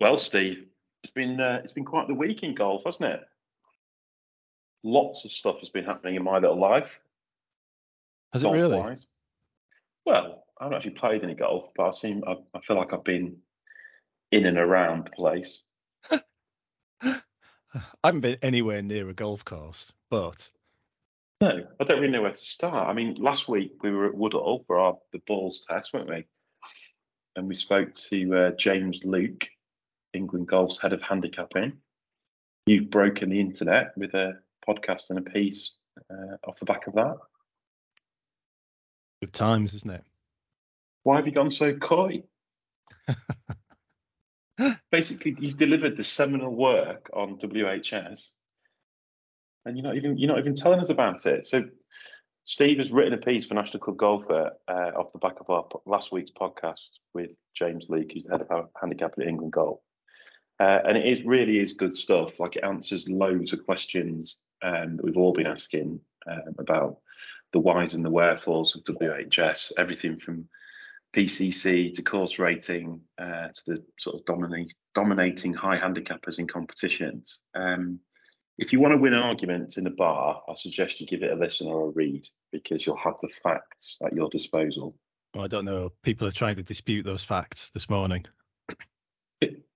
Well, Steve, it's been uh, it's been quite the week in golf, hasn't it? Lots of stuff has been happening in my little life. Has it really? Well, I haven't actually played any golf, but I seem I, I feel like I've been in and around the place. I haven't been anywhere near a golf course, but No, I don't really know where to start. I mean, last week we were at Woodall for our the balls test, weren't we? And we spoke to uh, James Luke, England Golf's head of handicapping. You've broken the internet with a podcast and a piece uh, off the back of that. good times, isn't it? Why have you gone so coy? Basically, you've delivered the seminal work on WHS, and you're not even you're not even telling us about it. So, Steve has written a piece for National Club Golfer uh, off the back of our last week's podcast with James Leake, who's the head of ha- handicap at England Golf, uh, and it is really is good stuff. Like it answers loads of questions um, that we've all been asking um, about the whys and the wherefores of WHS, everything from PCC to course rating uh, to the sort of dominating high handicappers in competitions. Um, if you want to win arguments in a bar, I suggest you give it a listen or a read because you'll have the facts at your disposal. Well, I don't know. People are trying to dispute those facts this morning.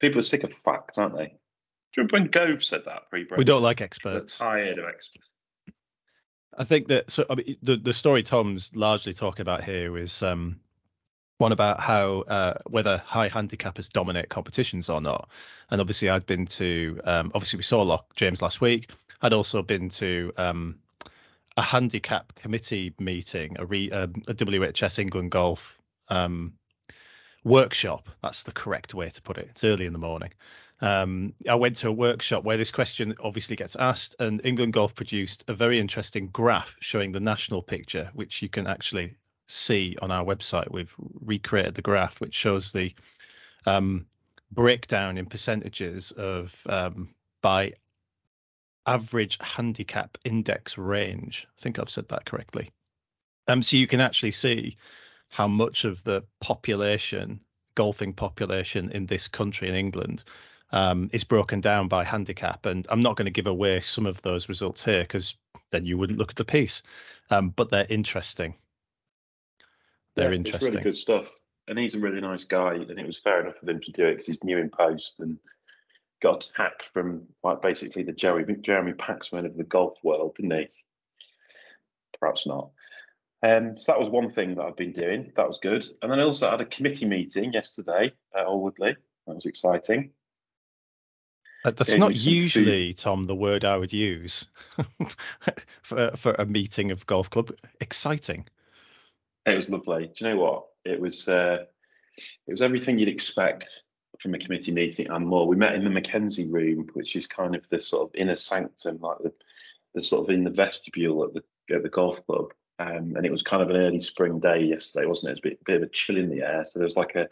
Pe- People are sick of facts, aren't they? Do you remember when Gove said that pre We don't like They're experts. tired of experts. I think that so I mean, the the story Tom's largely talking about here is um, one about how uh, whether high handicappers dominate competitions or not. And obviously, I'd been to um, obviously we saw Lock James last week. I'd also been to um, a handicap committee meeting, a, re, um, a WHS England golf um, workshop. That's the correct way to put it. It's early in the morning. Um, I went to a workshop where this question obviously gets asked, and England Golf produced a very interesting graph showing the national picture, which you can actually see on our website. We've recreated the graph, which shows the um, breakdown in percentages of um, by average handicap index range. I think I've said that correctly. Um, so you can actually see how much of the population, golfing population in this country in England, um, is broken down by handicap. And I'm not going to give away some of those results here because then you wouldn't look at the piece. Um, but they're interesting. They're Yeah, interesting. It's really good stuff. And he's a really nice guy, and it was fair enough of him to do it because he's new in post and got attacked from like basically the Jeremy Jeremy Paxman of the golf world, didn't he? Perhaps not. Um, so that was one thing that I've been doing. That was good. And then I also had a committee meeting yesterday at Alwoodley. That was exciting. Uh, That's Gave not some food. usually, Tom, the word I would use for for a meeting of golf club. Exciting. It was lovely. Do you know what? It was uh, it was everything you'd expect from a committee meeting and more. We met in the Mackenzie room, which is kind of the sort of inner sanctum, like the, the sort of in the vestibule at the at the golf club. Um, and it was kind of an early spring day yesterday, wasn't it? It was a bit, bit of a chill in the air. So there was like a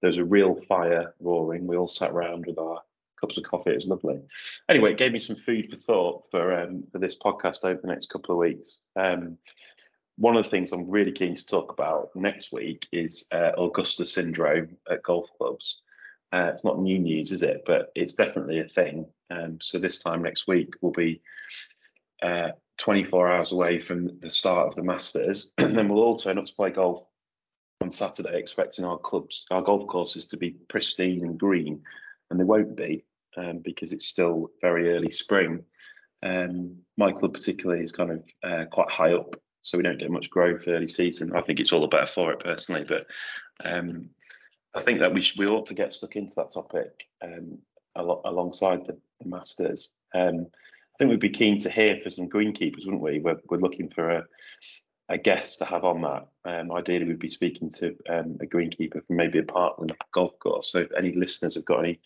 there was a real fire roaring. We all sat around with our cups of coffee. It was lovely. Anyway, it gave me some food for thought for um, for this podcast over the next couple of weeks. Um, one of the things I'm really keen to talk about next week is uh, Augusta syndrome at golf clubs. Uh, it's not new news, is it? But it's definitely a thing. Um, so this time next week we'll be uh, 24 hours away from the start of the Masters, and then we'll all turn up to play golf on Saturday, expecting our clubs, our golf courses to be pristine and green, and they won't be um, because it's still very early spring. Um, my club particularly is kind of uh, quite high up, so we don't get much growth early season. I think it's all the better for it personally, but um, I think that we should, we ought to get stuck into that topic um, alo- alongside the, the Masters. Um, I think we'd be keen to hear for some greenkeepers, wouldn't we? We're, we're looking for a, a guest to have on that. Um, ideally, we'd be speaking to um, a greenkeeper from maybe a partner golf course. So if any listeners have got any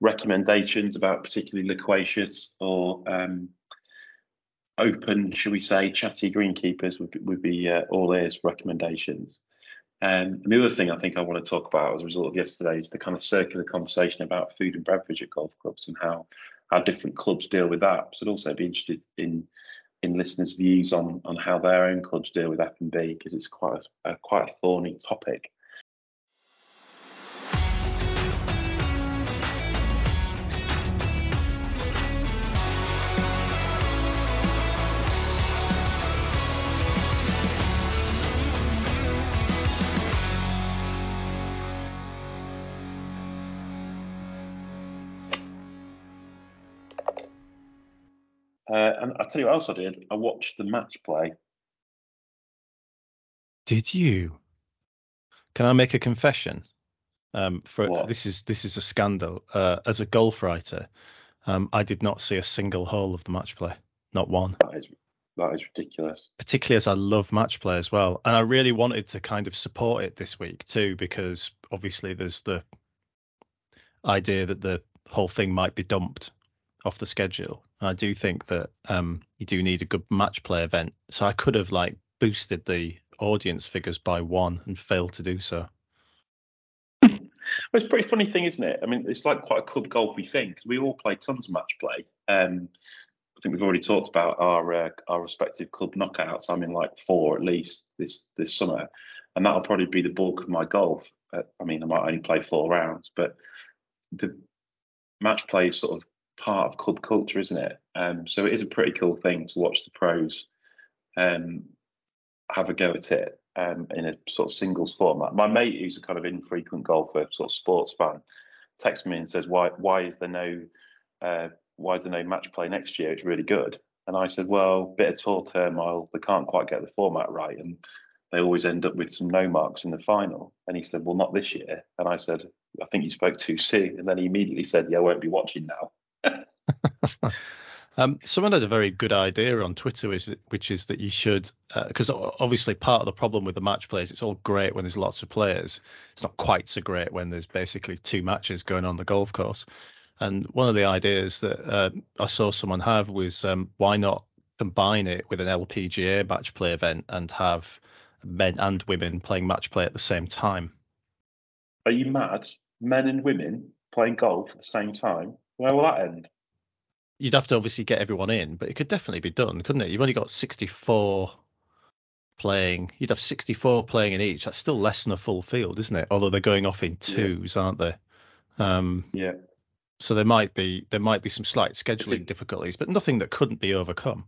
recommendations about particularly loquacious or um, open, should we say, chatty greenkeepers would be, would be uh, all ears recommendations. Um, and the other thing I think I want to talk about as a result of yesterday is the kind of circular conversation about food and beverage at golf clubs and how how different clubs deal with that. So I'd also be interested in in listeners' views on on how their own clubs deal with F and B because it's quite a, a quite a thorny topic. Uh, and I tell you what else I did. I watched the match play. Did you? Can I make a confession? Um, for What? this is this is a scandal. Uh, as a golf writer, um, I did not see a single hole of the match play, not one. That is that is ridiculous. Particularly as I love match play as well, and I really wanted to kind of support it this week too, because obviously there's the idea that the whole thing might be dumped off the schedule. And I do think that um, you do need a good match play event. So I could have like boosted the audience figures by one and failed to do so. Well, it's a pretty funny thing, isn't it? I mean, it's like quite a club golfy thing because we all play tons of match play. Um, I think we've already talked about our uh, our respective club knockouts. I'm in like four at least this this summer, and that'll probably be the bulk of my golf. Uh, I mean, I might only play four rounds, but the match play is sort of part of club culture, isn't it? Um, so it is a pretty cool thing to watch the pros um, have a go at it um, in a sort of singles format. My mate, who's a kind of infrequent golfer, sort of sports fan, texts me and says, "Why why is there no uh, why is there no match play next year? It's really good." And I said, "Well, bit of tour turmoil. They can't quite get the format right, and they always end up with some no marks in the final." And he said, "Well, not this year." And I said, "I think you spoke too soon." And then he immediately said, "Yeah, I won't be watching now." Um, someone had a very good idea on Twitter, which, which is that you should, because obviously part of the problem with the match plays, it's all great when there's lots of players. It's not quite so great when there's basically two matches going on the golf course. And one of the ideas that uh, I saw someone have was um, why not combine it with an LPGA match play event and have men and women playing match play at the same time? Are you mad? Men and women playing golf at the same time? Where will that end? You'd have to obviously get everyone in, but it could definitely be done, couldn't it? You've only got 64 playing. You'd have 64 playing in each. That's still less than a full field, isn't it? Although they're going off in twos, yeah. aren't they? Um, yeah. So there might be there might be some slight scheduling difficulties, but nothing that couldn't be overcome.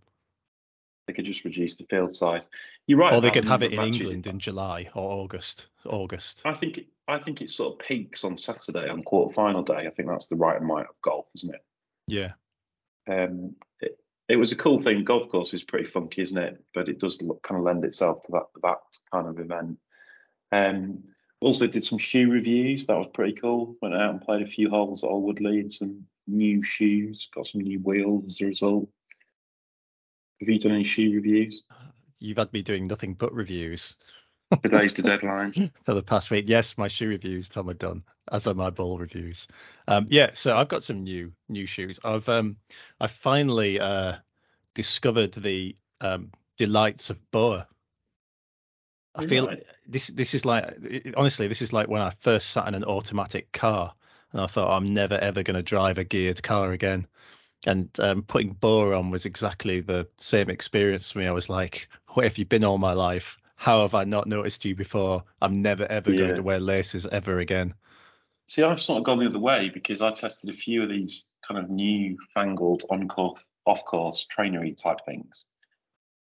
They could just reduce the field size. You're right. Or they could have it in England in July or August. August. I think it, I think it sort of peaks on Saturday on quarter final day. I think that's the right amount of golf, isn't it? Yeah. Um, it, it was a cool thing. Golf course is pretty funky, isn't it? But it does look, kind of lend itself to that that kind of event. Um, also did some shoe reviews. That was pretty cool. Went out and played a few holes at Alwoodley and some new shoes. Got some new wheels as a result. Have you done any shoe reviews? You've had me doing nothing but reviews. Today's the deadline. For the past week. Yes, my shoe reviews, Tom, are done, as are my ball reviews. Um, yeah, so I've got some new new shoes. I've um I finally uh discovered the um delights of Boa. I feel Right. this this is like honestly, this is like when I first sat in an automatic car and I thought I'm never ever going to drive a geared car again. And um, putting Boa on was exactly the same experience for me. I was like, "Where have you been all my life? How have I not noticed you before? I'm never ever Yeah. going to wear laces ever again." See, I've sort of gone the other way because I tested a few of these kind of new fangled on course, off course trainery type things.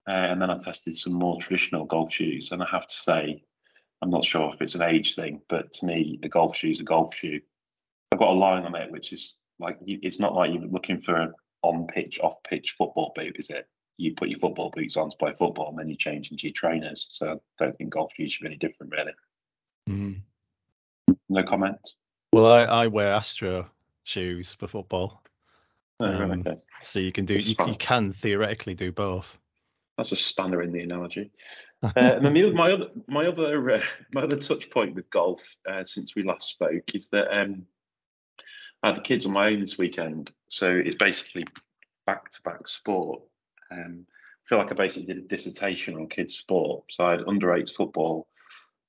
Uh, and then I tested some more traditional golf shoes. And I have to say, I'm not sure if it's an age thing, but to me, a golf shoe is a golf shoe. I've got a line on it, which is like, it's not like you're looking for an on pitch, off pitch football boot, is it? You put your football boots on to play football and then you change into your trainers. So I don't think golf shoes should be any different, really. Mm. No comment. Well, I, I wear Astro shoes for football, Oh, Um, okay. so you can do you, you can theoretically do both. That's a spanner in the analogy. Uh, and then the, other- my other my other uh, my other touch point with golf uh, since we last spoke is that um, I had the kids on my own this weekend, so it's basically back to back sport. Um, I feel like I basically did a dissertation on kids' sport. So I had under eights football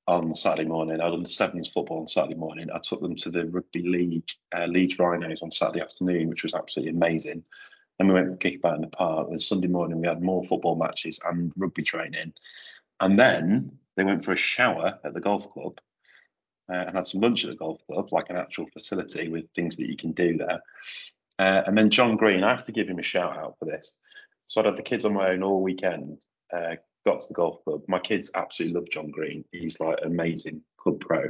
on Saturday morning. I had under sevens football on Saturday morning. I took them to the rugby league uh, Leeds Rhinos on Saturday afternoon, which was absolutely amazing. Then we went for kickabout in the park. Then Sunday morning we had more football matches and rugby training. And then they went for a shower at the golf club uh, and had some lunch at the golf club, like an actual facility with things that you can do there. Uh, and then John Green, I have to give him a shout out for this. So I had the kids on my own all weekend. Uh, got to the golf club. My kids absolutely love John Green. He's like amazing club pro.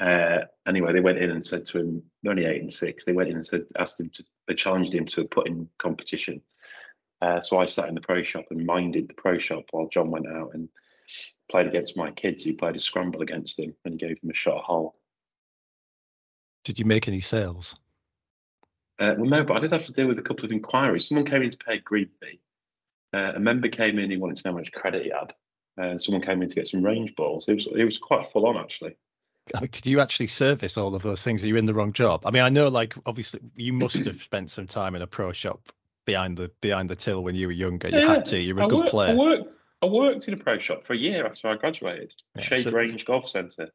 Uh, anyway, they went in and said to him, they're only eight and six. They went in and said, asked him to, they challenged him to a putting competition. Uh, so I sat in the pro shop and minded the pro shop while John went out and played against my kids who played a scramble against him and gave them a shot hole. Did you make any sales? Uh, well, no, but I did have to deal with a couple of inquiries. Someone came in to pay a green fee. Uh, a member came in, he wanted to know how much credit he had. Uh, someone came in to get some range balls. It was it was quite full on actually. Could you actually service all of those things? Are you in the wrong job? I mean, I know, like, obviously, you must have spent some time in a pro shop behind the behind the till when you were younger. You yeah, had to. You were a I good work, player. I worked, I worked in a pro shop for a year after I graduated. Yeah, Shade so Range Golf Centre.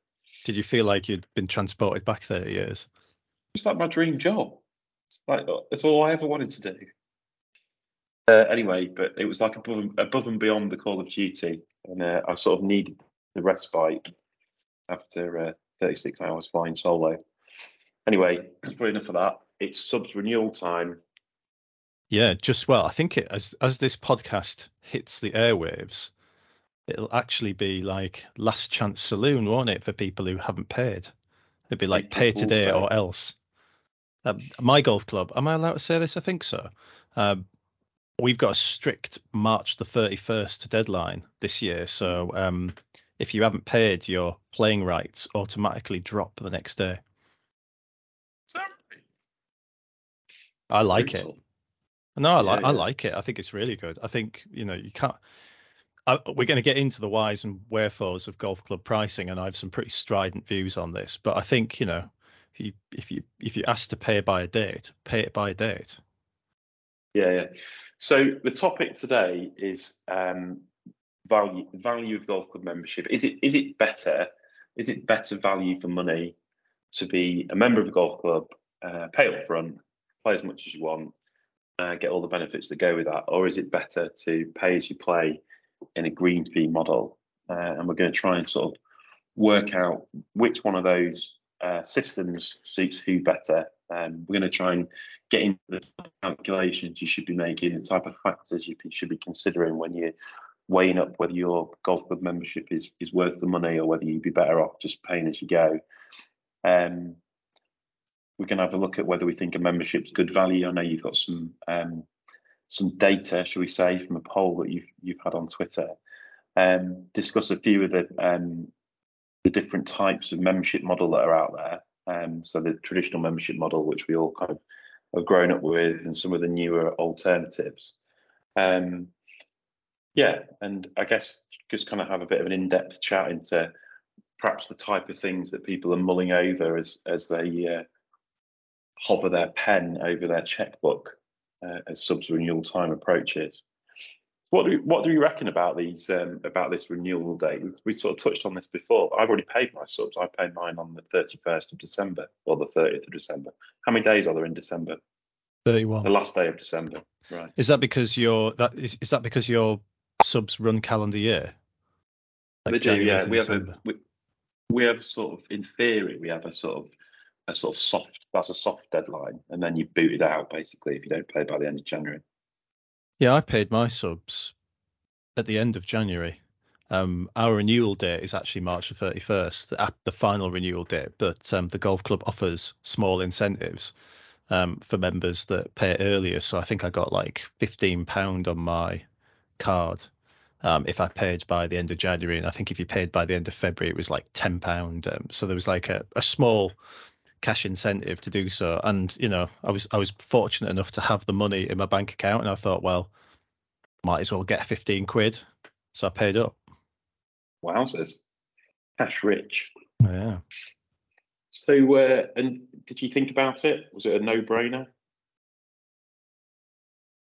Did you feel like you'd been transported back 30 years? It's like my dream job. Like it's all I ever wanted to do. Uh, anyway, but it was like above, above and beyond the Call of Duty, and uh, I sort of needed the respite after uh, 36 hours flying solo. Anyway, that's probably enough of that. It's subs renewal time. Yeah, just well, I think it as as this podcast hits the airwaves, it'll actually be like last chance saloon, won't it, for people who haven't paid? It'd be like pay today or else. Um, my golf club, am I allowed to say this? I think so. Um, we've got a strict March the 31st deadline this year. So um, if you haven't paid your playing rights, automatically drop the next day. I like Brutal. it. No, I like yeah. I like it. I think it's really good. I think you know you can't. I, we're going to get into the whys and wherefores of golf club pricing, and I have some pretty strident views on this. But I think you know if you if you if you ask to pay by a date, pay it by a date. Yeah, yeah. So the topic today is um, value value of golf club membership. Is it is it better? Is it better value for money to be a member of a golf club, uh, pay up front, play as much as you want, uh, get all the benefits that go with that, or is it better to pay as you play in a green fee model? Uh, and we're going to try and sort of work out which one of those uh, systems suits who better. Um, we're going to try and get into the calculations you should be making, the type of factors you should be considering when you're weighing up whether your golf club membership is is worth the money or whether you'd be better off just paying as you go. Um, we can have a look at whether we think a membership's good value. I know you've got some um, some data, shall we say, from a poll that you've you've had on Twitter. Um, discuss a few of the um, the different types of membership model that are out there. Um, so the traditional membership model, which we all kind of have grown up with, and some of the newer alternatives. Um, yeah, and I guess just kind of have a bit of an in-depth chat into perhaps the type of things that people are mulling over as as they uh, hover their pen over their checkbook uh, as subs renewal time approaches. What do we, what do you reckon about these um, about this renewal date? We, we, sort of touched on this before. I've already paid my subs. I paid mine on the 31st of December or the 30th of December. How many days are there in December? 31. The last day of December. Right. Is that because your that is, is that because your subs run calendar year? Like do, yeah. We have a we, we have sort of in theory we have a sort of a sort of soft that's a soft deadline and then you boot it out basically if you don't pay by the end of January. Yeah, I paid my subs at the end of January. Um, our renewal date is actually March the 31st, the, the final renewal date, but um, the golf club offers small incentives um, for members that pay earlier. So I think I got like £15 on my card um, if I paid by the end of January. And I think if you paid by the end of February, it was like £10. Um, so there was like a, a small cash incentive to do so. And you know, I was I was fortunate enough to have the money in my bank account, and I thought, well, might as well get 15 quid. So I paid up. Wowzers, cash rich. Yeah. So, uh, and did you think about it? Was it a no-brainer?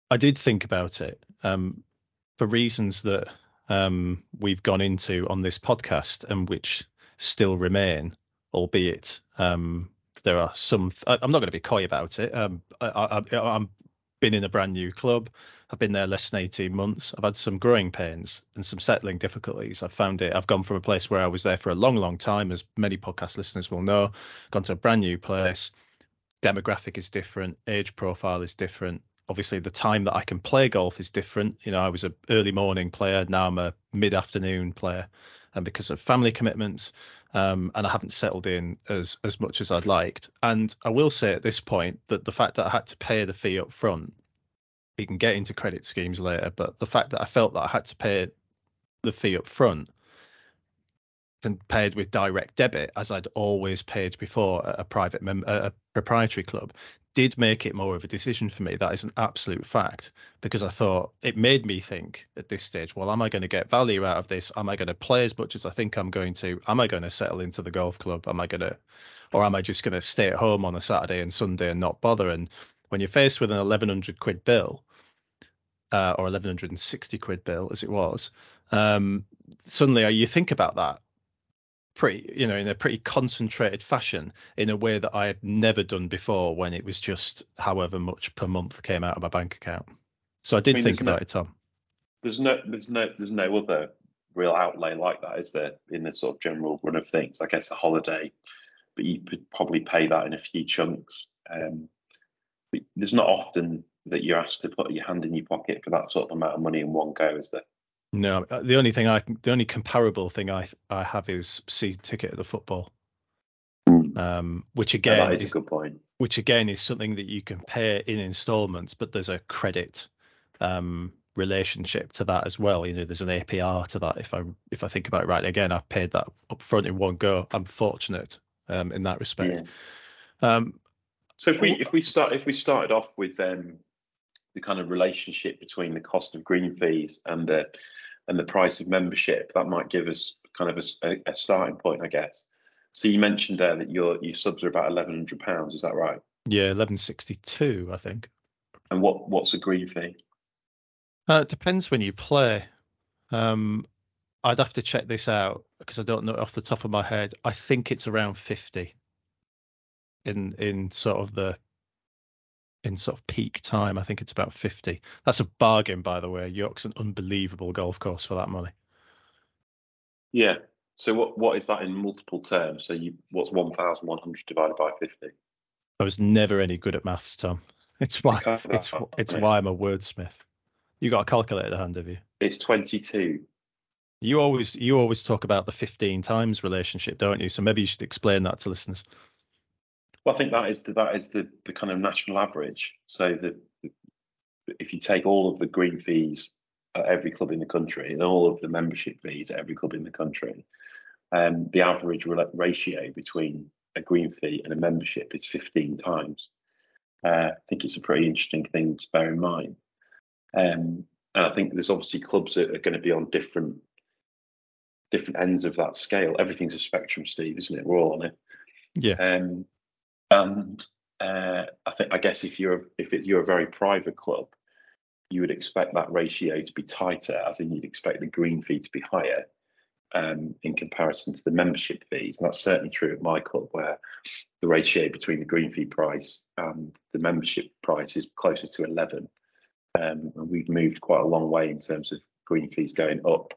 I did think about it um, for reasons that um, we've gone into on this podcast and which still remain, albeit um, there are some. I'm not going to be coy about it. Um, I, I, I'm been in a brand new club. I've been there less than 18 months. I've had some growing pains and some settling difficulties. I've found it. I've gone from a place where I was there for a long, long time, as many podcast listeners will know, gone to a brand new place. Demographic is different, age profile is different. Obviously, the time that I can play golf is different. You know, I was an early morning player. Now I'm a mid afternoon player. And because of family commitments, um, and I haven't settled in as as much as I'd liked. And I will say at this point that the fact that I had to pay the fee up front we can get into credit schemes later. But the fact that I felt that I had to pay the fee up front paid with direct debit as I'd always paid before at a private mem- a proprietary club did make it more of a decision for me. That is an absolute fact because I thought it made me think at this stage, well, am I going to get value out of this? Am I going to play as much as I think I'm going to? Am I going to settle into the golf club? Am I going to, or am I just going to stay at home on a Saturday and Sunday and not bother? And when you're faced with an 1100 quid bill, uh, or 1160 quid bill as it was, um, suddenly you think about that pretty you know in a pretty concentrated fashion in a way that I had never done before when it was just however much per month came out of my bank account. So I did I mean, think about no, it, Tom. There's no there's no there's no other real outlay like that, is there, in the sort of general run of things? I guess a holiday, but you could probably pay that in a few chunks. Um, there's not often that you're asked to put your hand in your pocket for that sort of amount of money in one go, is there? No, uh, the only thing I the only comparable thing I I have is season ticket at the football. Hmm. Um, which again yeah, is, is, a good point. Which again is something that you can pay in instalments, but there's a credit um, relationship to that as well. You know, there's an APR to that. If I if I think about it right, again, I paid that up front in one go. I'm fortunate um, in that respect. Yeah. Um, so if we if we start if we started off with um, the kind of relationship between the cost of green fees and the and the price of membership, that might give us kind of a, a starting point, I guess. So you mentioned there that your your subs are about eleven hundred pounds. Is that right? Yeah, eleven sixty two, I think. And what what's a green fee? Uh, it depends when you play. Um, I'd have to check this out because I don't know off the top of my head. I think it's around fifty in in sort of the in sort of peak time. I think it's about 50. That's a bargain, by the way. York's an unbelievable golf course for that money. Yeah. So what what is that in multiple terms? So you what's 1,100 divided by 50? I was never any good at maths, Tom. It's why it's it's why I'm a wordsmith. You got a calculator at hand, have you? It's 22. You always you always talk about the 15 times relationship, don't you? So maybe you should explain that to listeners. Well, I think that is the, that is the, the kind of national average. So the, if you take all of the green fees at every club in the country and all of the membership fees at every club in the country, um, the average ratio between a green fee and a membership is 15 times. Uh, I think it's a pretty interesting thing to bear in mind. Um, and I think there's obviously clubs that are going to be on different different ends of that scale. Everything's a spectrum, Steve, isn't it? We're all on it. Yeah. Um, and uh, I think I guess if you're if it's you're a very private club, you would expect that ratio to be tighter, as in you'd expect the green fee to be higher um, in comparison to the membership fees. And that's certainly true at my club, where the ratio between the green fee price and the membership price is closer to 11. Um, and we've moved quite a long way in terms of green fees going up.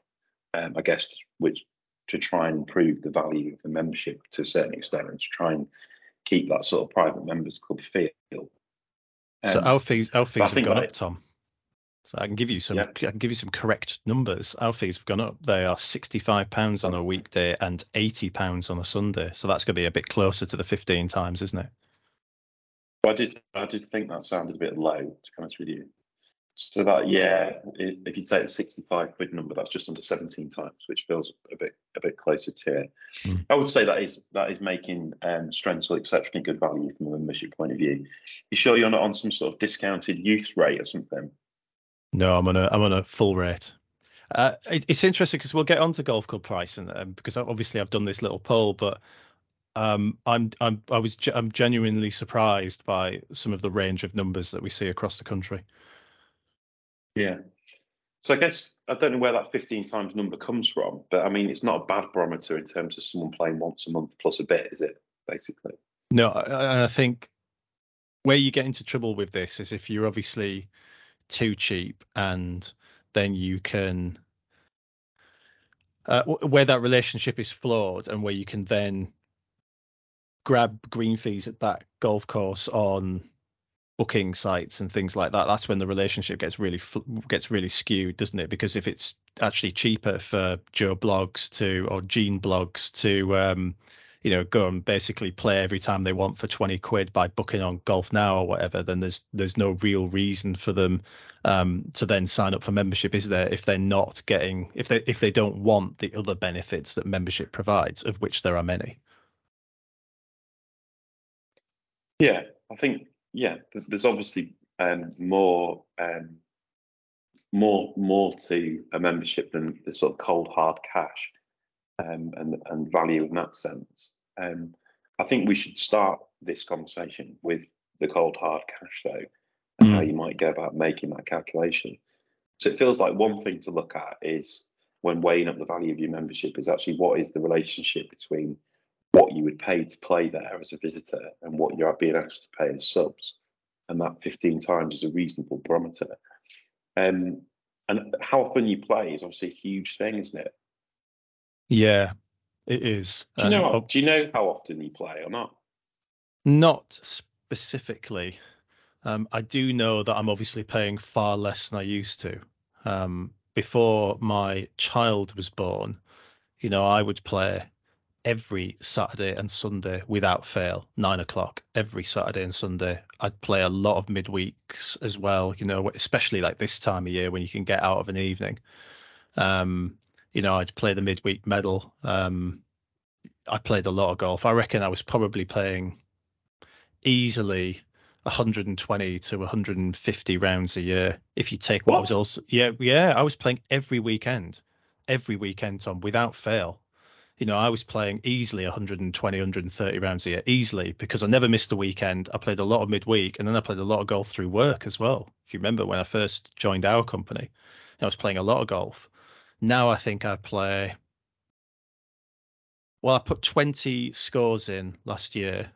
Um, I guess which to try and improve the value of the membership to a certain extent and to try and keep that sort of private members club feel. Um, so our fees, our fees have gone up, Tom. So I can give you some, yeah. I can give you some correct numbers. Our fees have gone up. They are sixty-five pounds on a weekday and eighty pounds on a Sunday. So that's going to be a bit closer to the fifteen times, isn't it? I did, I did think that sounded a bit low, to be honest with you. So that yeah, if you take the 65 quid number, that's just under 17 times, which feels a bit a bit closer to it. Mm. I would say that is that is making um, Strensall exceptionally good value from a membership point of view. You sure you're not on some sort of discounted youth rate or something? No, I'm on a I'm on a full rate. Uh, it, it's interesting because we'll get on to golf club price and um, because obviously I've done this little poll, but um, I'm I'm I was I'm genuinely surprised by some of the range of numbers that we see across the country. Yeah. So I guess I don't know where that 15 times number comes from, but I mean it's not a bad barometer in terms of someone playing once a month plus a bit, is it? Basically. No, I, I think where you get into trouble with this is if you're obviously too cheap and then you can uh, where that relationship is flawed and where you can then grab green fees at that golf course on booking sites and things like that that's when the relationship gets really gets really skewed doesn't it because if it's actually cheaper for joe blogs to or gene blogs to um, you know, go and basically play every time they want for 20 quid by booking on Golf Now or whatever, then there's there's no real reason for them um, to then sign up for membership, is there? If they're not getting, if they if they don't want the other benefits that membership provides, of which there are many. Yeah, I think yeah, there's, there's obviously um, more um, more more to a membership than the sort of cold hard cash um, and and value in that sense. Um, I think we should start this conversation with the cold hard cash though, and mm. how you might go about making that calculation. So it feels like one thing to look at is when weighing up the value of your membership is actually what is the relationship between what you would pay to play there as a visitor and what you're being asked to pay as subs. And that 15 times is a reasonable barometer. Um, and how often you play is obviously a huge thing, isn't it? Yeah, it is. Do you know? Um, do you know how often you play or not? Not specifically. Um, I do know that I'm obviously paying far less than I used to. Um, before my child was born, you know, I would play every Saturday and Sunday without fail, nine o'clock every Saturday and Sunday. I'd play a lot of midweeks as well, you know, especially like this time of year when you can get out of an evening. Um, you know, I'd play the midweek medal. Um, I played a lot of golf. I reckon I was probably playing easily 120 to 150 rounds a year if you take what, what? I was also yeah yeah I was playing every weekend every weekend Tom without fail you know, I was playing easily 120, 130 rounds a year, easily, because I never missed a weekend. I played a lot of midweek, and then I played a lot of golf through work as well. If you remember when I first joined our company, I was playing a lot of golf. Now I think I play. Well, I put 20 scores in last year.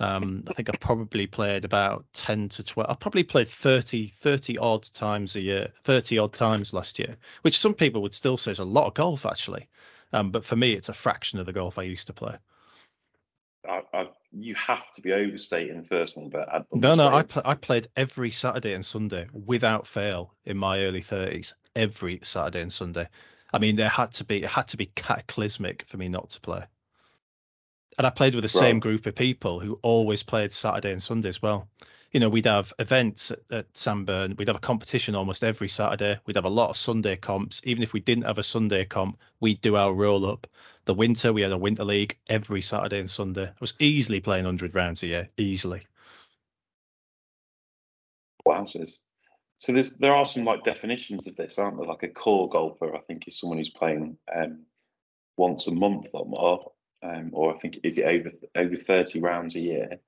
Um, I think I probably played about 10 to 12. I probably played 30, 30 odd times a year, 30 odd times last year, which some people would still say is a lot of golf actually. Um, but for me, it's a fraction of the golf I used to play. I, I, you have to be overstating the first one, but no, no, I, pl- I played every Saturday and Sunday without fail in my early 30s. Every Saturday and Sunday. I mean, there had to be it had to be cataclysmic for me not to play. And I played with the right. same group of people who always played Saturday and Sunday as well you know, we'd have events at, at Sandburn. We'd have a competition almost every Saturday. We'd have a lot of Sunday comps. Even if we didn't have a Sunday comp, we'd do our roll up. The winter, we had a winter league every Saturday and Sunday. I was easily playing 100 rounds a year, easily. Wow, so, so there's there are some like definitions of this, aren't there? Like a core golfer, I think, is someone who's playing um, once a month or more, um, or I think is it over over 30 rounds a year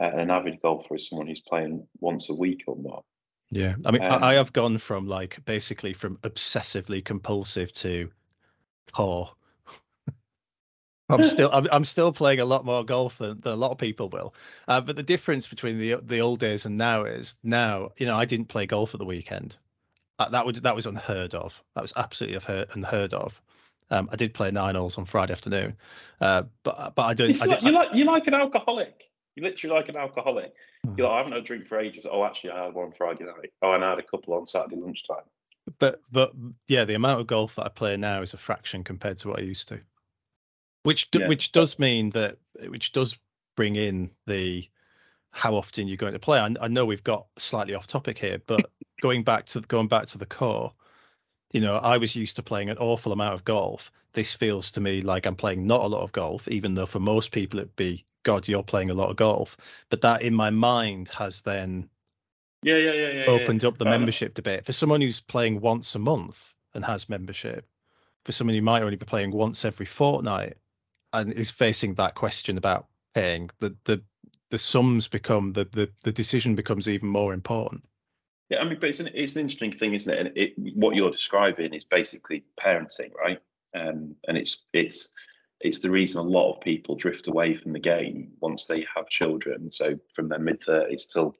uh, an avid golfer is someone who's playing once a week or more. Yeah, I mean, um, I, have gone from like basically from obsessively compulsive to poor. I'm still I'm, I'm, still playing a lot more golf than, than a lot of people will. Uh, but the difference between the the old days and now is now you know I didn't play golf at the weekend. Uh, that would that was unheard of. That was absolutely unheard of. Um, I did play nine holes on Friday afternoon, uh, but but I don't. I like, you like you like an alcoholic. You're literally like an alcoholic. You're hmm. like, I haven't had a drink for ages. Oh, actually, I had one Friday night. Oh, and I had a couple on Saturday lunchtime. But but yeah, the amount of golf that I play now is a fraction compared to what I used to. Which do, yeah, which does mean that which does bring in the how often you're going to play. I, I know we've got slightly off topic here, but going back to going back to the core, you know, I was used to playing an awful amount of golf. This feels to me like I'm playing not a lot of golf, even though for most people it'd be God, you're playing a lot of golf. But that in my mind has then yeah, yeah, yeah, yeah opened yeah. up the membership debate. For someone who's playing once a month and has membership, for someone who might only be playing once every fortnight and is facing that question about paying, the the the sums become the the, the decision becomes even more important. Yeah, I mean, but it's an it's an interesting thing, isn't it? And it, what you're describing is basically parenting, right? Um, and it's it's it's the reason a lot of people drift away from the game once they have children. So from their mid 30s till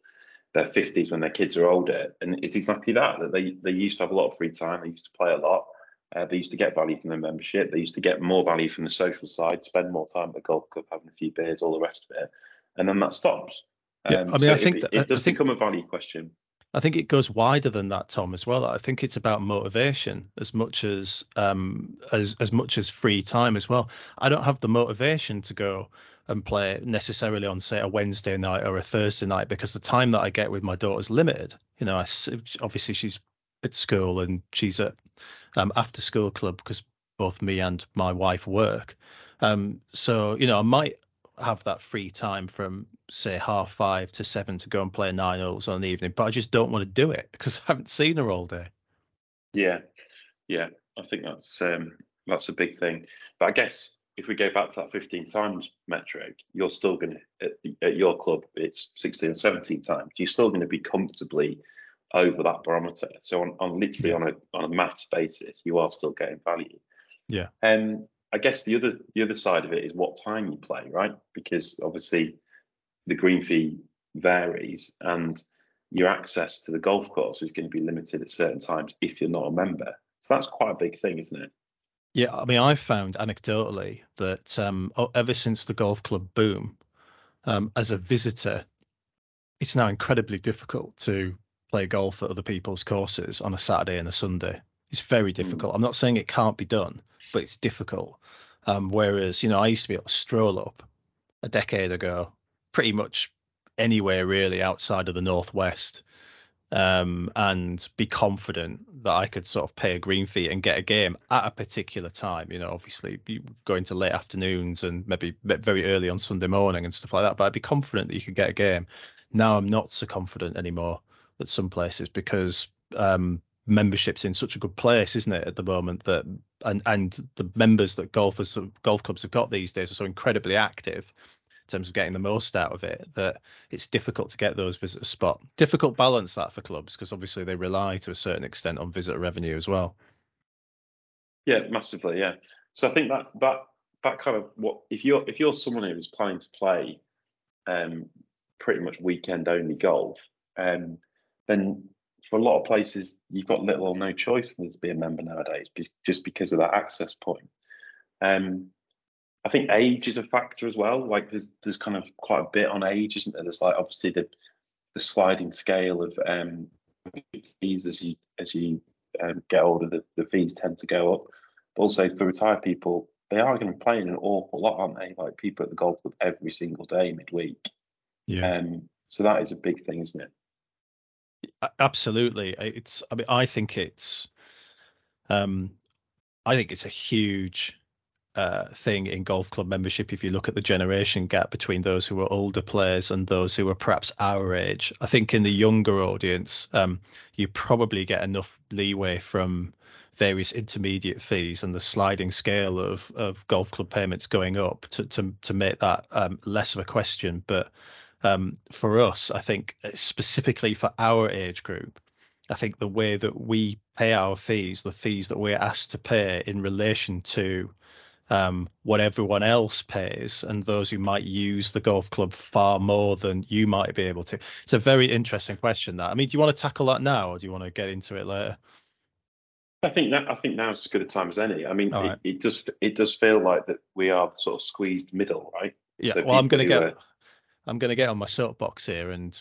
their 50s when their kids are older. And it's exactly that, that they, they used to have a lot of free time. They used to play a lot. Uh, they used to get value from their membership. They used to get more value from the social side, spend more time at the golf club, having a few beers, all the rest of it. And then that stops. Um, yeah, I mean, so I think it, that, it does think, become a value question. I think it goes wider than that, Tom, as well. I think it's about motivation as much as um, as as much as free time as well. I don't have the motivation to go and play necessarily on say a Wednesday night or a Thursday night because the time that I get with my daughter is limited. You know, I, obviously she's at school and she's at um, after school club because both me and my wife work. Um, so you know, I might have that free time from say half five to seven to go and play nine holes on the evening, but I just don't want to do it because I haven't seen her all day. Yeah, yeah, I think that's um, that's a big thing. But I guess if we go back to that 15 times metric, you're still going to at, at your club it's 16 or 17 times. You're still going to be comfortably over that barometer. So on, on literally on a on a maths basis, you are still getting value. Yeah. Um, I guess the other the other side of it is what time you play, right? Because obviously the green fee varies and your access to the golf course is going to be limited at certain times if you're not a member. So that's quite a big thing, isn't it? Yeah, I mean, I've found anecdotally that um, ever since the golf club boom, um, as a visitor, it's now incredibly difficult to play golf at other people's courses on a Saturday and a Sunday. It's very hmm. difficult. I'm not saying it can't be done, but it's difficult. Um, whereas, you know, I used to be able to stroll up a decade ago, pretty much anywhere really outside of the northwest, um, and be confident that I could sort of pay a green fee and get a game at a particular time. You know, obviously going to late afternoons and maybe very early on Sunday morning and stuff like that. But I'd be confident that you could get a game. Now I'm not so confident anymore at some places because um, membership's in such a good place, isn't it, at the moment that and and the members that golfers golf clubs have got these days are so incredibly active in terms of getting the most out of it that it's difficult to get those visitor spot. Difficult balance that for clubs because obviously they rely to a certain extent on visitor revenue as well. Yeah, massively. Yeah. So I think that that that kind of what if you're if you're someone who's planning to play um, pretty much weekend only golf, um, then for a lot of places, you've got little or no choice than to be a member nowadays, just because of that access point. Um, I think age is a factor as well. Like there's there's kind of quite a bit on age, isn't there? There's like obviously the the sliding scale of um, fees as you as you um, get older, the, the fees tend to go up. But also for retired people, they are going to be playing an awful lot, aren't they? Like people at the golf club every single day midweek. Yeah. Um, so that is a big thing, isn't it? Absolutely. It's. I mean, I think it's. Um, I think it's a huge uh, thing in golf club membership. If you look at the generation gap between those who are older players and those who are perhaps our age, I think in the younger audience, um, you probably get enough leeway from various intermediate fees and the sliding scale of, of golf club payments going up to to, to make that um, less of a question. But um, for us, I think uh, specifically for our age group, I think the way that we pay our fees, the fees that we're asked to pay in relation to um, what everyone else pays and those who might use the golf club far more than you might be able to. It's a very interesting question. That I mean, do you want to tackle that now, or do you want to get into it later? I think that I think now's as good a time as any. I mean, it, right. it, does it does feel like that we are sort of squeezed middle, right? Yeah. So well, I'm going to get. Are, I'm going to get on my soapbox here, and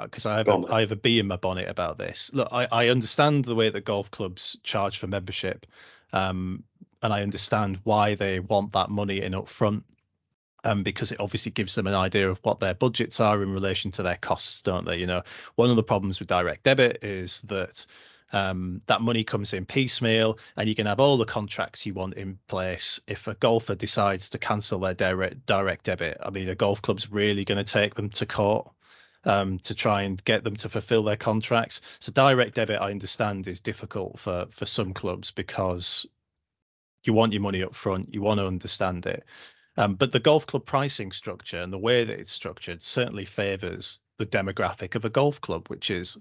because uh, I have a, I have a bee in my bonnet about this. Look, I, I understand the way that golf clubs charge for membership, um, and I understand why they want that money in up front, um, because it obviously gives them an idea of what their budgets are in relation to their costs, don't they? You know, one of the problems with direct debit is that um, that money comes in piecemeal, and you can have all the contracts you want in place. If a golfer decides to cancel their direct direct debit, I mean, a golf club's really going to take them to court um, to try and get them to fulfill their contracts. So direct debit, I understand, is difficult for for some clubs because you want your money up front, you want to understand it. Um, but the golf club pricing structure and the way that it's structured certainly favours the demographic of a golf club, which is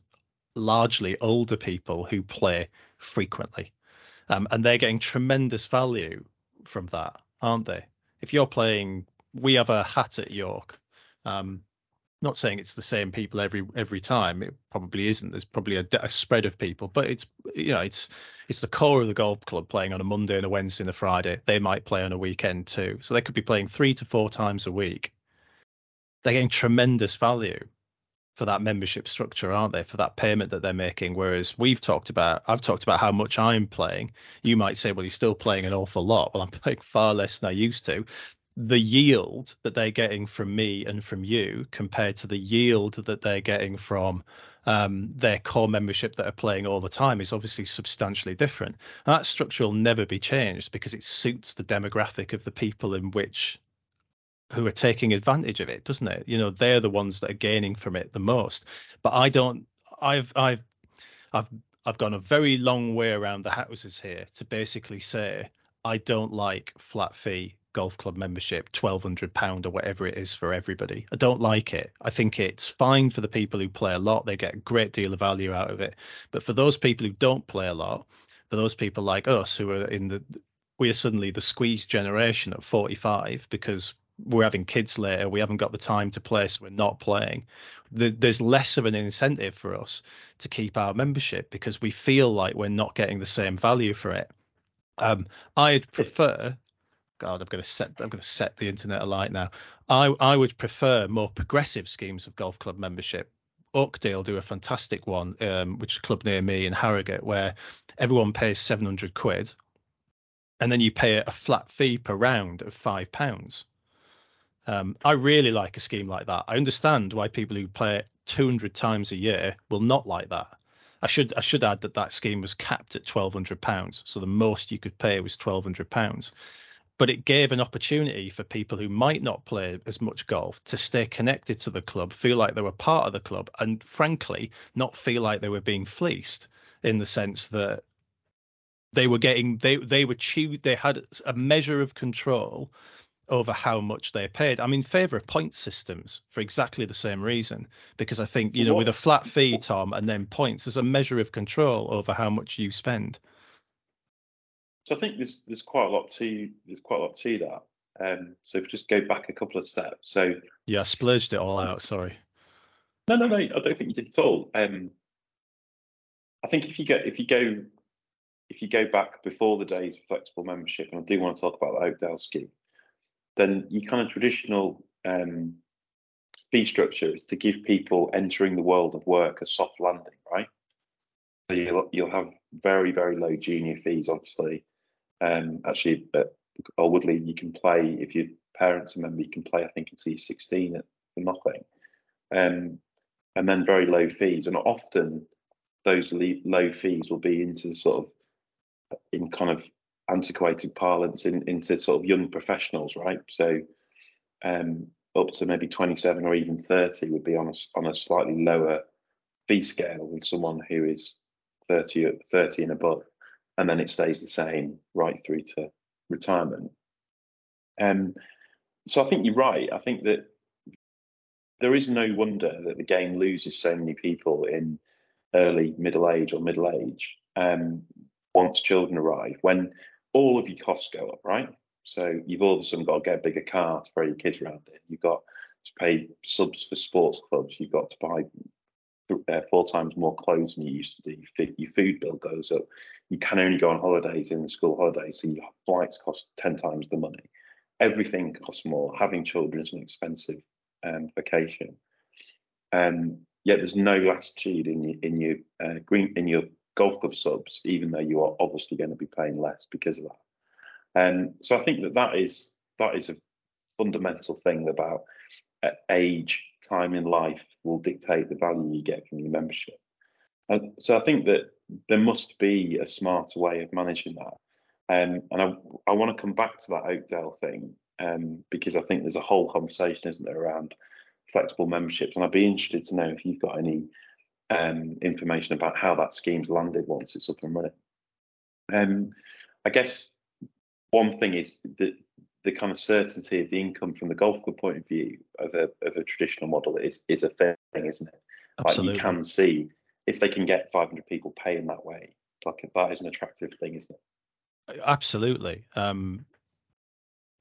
largely older people who play frequently. Um, and they're getting tremendous value from that, aren't they? If you're playing, we have a hat at York. Um, not saying it's the same people every every time. It probably isn't. There's probably a, a, spread of people, but it's you know it's it's the core of the golf club playing on a Monday and a Wednesday and a Friday. They might play on a weekend too, so they could be playing three to four times a week. They're getting tremendous value for that membership structure, aren't they? For that payment that they're making. Whereas we've talked about, I've talked about how much I'm playing. You might say, well, you're still playing an awful lot. Well, I'm playing far less than I used to. The yield that they're getting from me and from you compared to the yield that they're getting from um, their core membership that are playing all the time is obviously substantially different. And that structure will never be changed because it suits the demographic of the people in which who are taking advantage of it, doesn't it? You know, they're the ones that are gaining from it the most. But I don't. I've I've I've I've gone a very long way around the houses here to basically say I don't like flat fee golf club membership, twelve hundred pound or whatever it is for everybody. I don't like it. I think it's fine for the people who play a lot; they get a great deal of value out of it. But for those people who don't play a lot, for those people like us who are in the we are suddenly the squeezed generation at 45 because we're having kids later, we haven't got the time to play, so we're not playing. The, there's less of an incentive for us to keep our membership because we feel like we're not getting the same value for it. Um, I'd prefer. God, I'm going to set I'm going to set the internet alight now. I I would prefer more progressive schemes of golf club membership. Oakdale do a fantastic one, um, which is a club near me in Harrogate, where everyone pays 700 quid, and then you pay a flat fee per round of five pounds um, I really like a scheme like that. I understand why people who play it 200 times a year will not like that. I should I should add that that scheme was capped at 1,200 pounds, so the most you could pay was 1,200 pounds. But it gave an opportunity for people who might not play as much golf to stay connected to the club, feel like they were part of the club, and frankly, not feel like they were being fleeced in the sense that they were getting they they were they had a measure of control over how much they're paid. I'm in favour of point systems for exactly the same reason, because I think you know with a flat fee, Tom, and then points, there's a measure of control over how much you spend. So I think there's there's quite a lot to there's quite a lot to that. Um, so if we just go back a couple of steps. So yeah, I splurged it all out. Sorry. No, no, no. I don't think you did at all. Um, I think if you go if you go if you go back before the days of flexible membership, and I do want to talk about the Oakdale scheme then your kind of traditional um, fee structure is to give people entering the world of work a soft landing, right? So you'll, you'll have very, very low junior fees, obviously. Um, actually, at Alwoodley, you can play, if your parents are member, you can play, I think, until you're 16 at, for nothing. Um, and then very low fees. And often those low fees will be into the sort of in kind of antiquated parlance in, into sort of young professionals, right? So um, up to maybe 27 or even 30 would be on a, on a slightly lower fee scale than someone who is 30, 30 and above. And then it stays the same right through to retirement. Um, so I think you're right. I think that there is no wonder that the game loses so many people in early middle age or middle age um, once children arrive. When all of your costs go up, right? So you've all of a sudden got to get a bigger car to throw your kids around in. You've got to pay subs for sports clubs. You've got to buy uh, four times more clothes than you used to do. Your food bill goes up. You can only go on holidays in the school holidays, so your flights cost 10 times the money. Everything costs more. Having children is an expensive um, vacation. Um, yet there's no latitude in your in your uh, green in your golf club subs, even though you are obviously going to be paying less because of that. And um, so I think that that is that is a fundamental thing about uh, age, time in life will dictate the value you get from your membership. And so I think that there must be a smarter way of managing that. Um, and I, I want to come back to that Oakdale thing um, because I think there's a whole conversation, isn't there, around flexible memberships. And I'd be interested to know if you've got any um, information about how that scheme's landed once it's up and running. Um, I guess one thing is that the kind of certainty of the income from the golf club point of view of a, of a traditional model is is a thing, isn't it? Absolutely. Like you can see if they can get 500 people paying that way, like that is an attractive thing, isn't it? Absolutely. Um,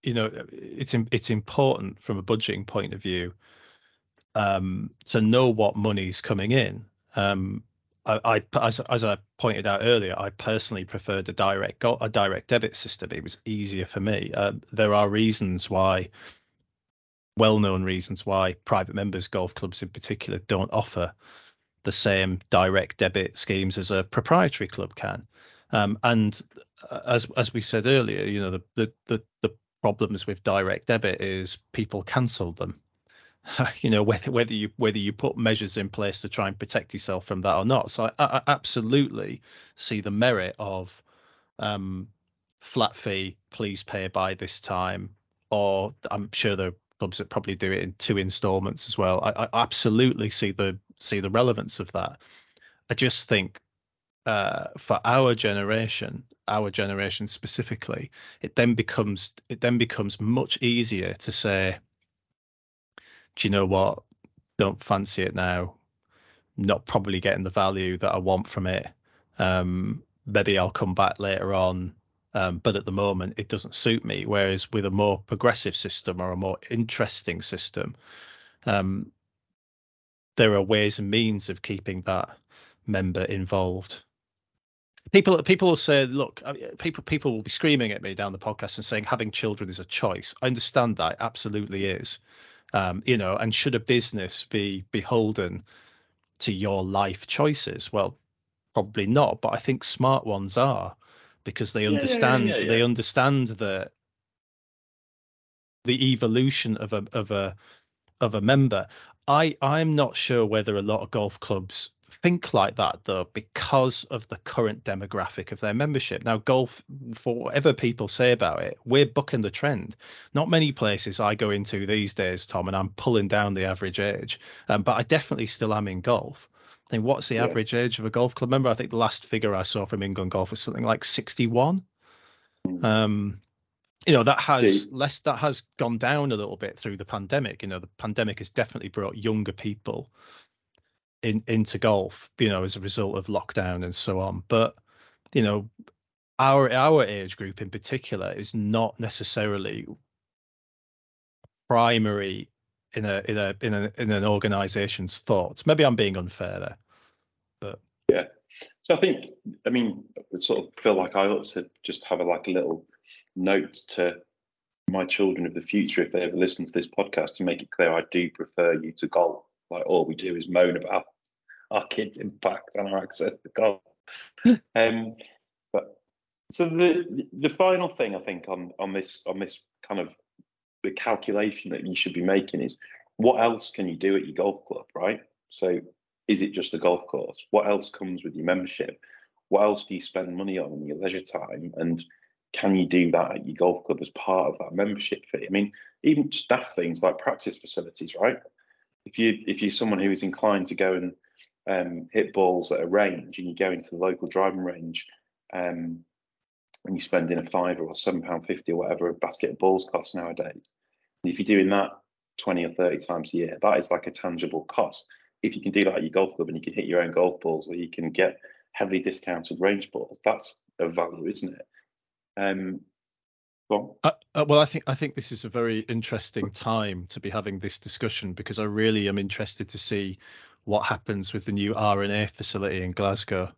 you know, it's it's important from a budgeting point of view um, to know what money's coming in um, I, I as, as, I pointed out earlier, I personally preferred a direct a direct debit system. It was easier for me. Uh, there are reasons why well-known reasons why private members golf clubs in particular don't offer the same direct debit schemes as a proprietary club can. Um, and uh, as as we said earlier, you know the, the the the problems with direct debit is people cancel them. you know whether whether you whether you put measures in place to try and protect yourself from that or not. So I, I absolutely see the merit of um, flat fee, please pay by this time, or I'm sure there are clubs that probably do it in two installments as well. I, I absolutely see the see the relevance of that. I just think uh, for our generation, our generation specifically, it then becomes it then becomes much easier to say, do you know what? Don't fancy it now. Not probably getting the value that I want from it. Um, maybe I'll come back later on. Um, but at the moment, it doesn't suit me. Whereas with a more progressive system or a more interesting system, um, there are ways and means of keeping that member involved. People people will say, look, people people will be screaming at me down the podcast and saying having children is a choice. I understand that, it absolutely is. Um, you know, and should a business be beholden to your life choices? Well, probably not, but I think smart ones are because they understand yeah, yeah, yeah, they understand the the evolution of a of a of a member. I I'm not sure whether a lot of golf clubs think like that though because of the current demographic of their membership. Now golf for whatever people say about it, we're bucking the trend. Not many places I go into these days, Tom, and I'm pulling down the average age. Um, but I definitely still am in golf. I think what's the yeah. average age of a golf club member? I think the last figure I saw from England Golf was something like 61. Mm. Um, you know that has less that has gone down a little bit through the pandemic. You know the pandemic has definitely brought younger people in into golf. You know as a result of lockdown and so on. But you know our our age group in particular is not necessarily primary in a in a in a in an organization's thoughts. Maybe I'm being unfair there, but yeah. So I think I mean sort of feel like I ought to just have a like a little note to my children of the future if they ever listen to this podcast to make it clear I do prefer you to golf. Like all we do is moan about our kids' impact on our access to golf. um, but so the the final thing I think on on this on this kind of the calculation that you should be making is what else can you do at your golf club, right? So is it just a golf course? What else comes with your membership? What else do you spend money on in your leisure time? And can you do that at your golf club as part of that membership fee? I mean, even staff things like practice facilities, right? If you if you're someone who is inclined to go and um, hit balls at a range and you go into the local driving range um, and you spend in a fiver or seven pound fifty or whatever a basket of balls costs nowadays. And if you're doing that 20 or 30 times a year, that is like a tangible cost. If you can do that at your golf club and you can hit your own golf balls or you can get heavily discounted range balls, that's a value, isn't it? Um, uh, uh, well, I think I think this is a very interesting time to be having this discussion because I really am interested to see what happens with the new R&A facility in Glasgow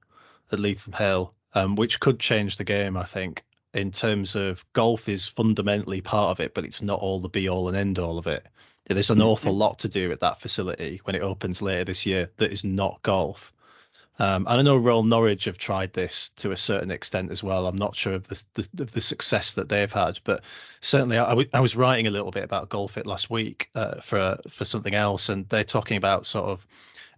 at Lethamhill um, which could change the game. I think in terms of golf is fundamentally part of it, but it's not all the be all and end all of it. There's an awful mm-hmm. lot to do at that facility when it opens later this year that is not golf. Um, and I know Royal Norwich have tried this to a certain extent as well. I'm not sure of the, the, the success that they've had, but certainly I, w- I was writing a little bit about Golfit last week uh, for for something else, and they're talking about sort of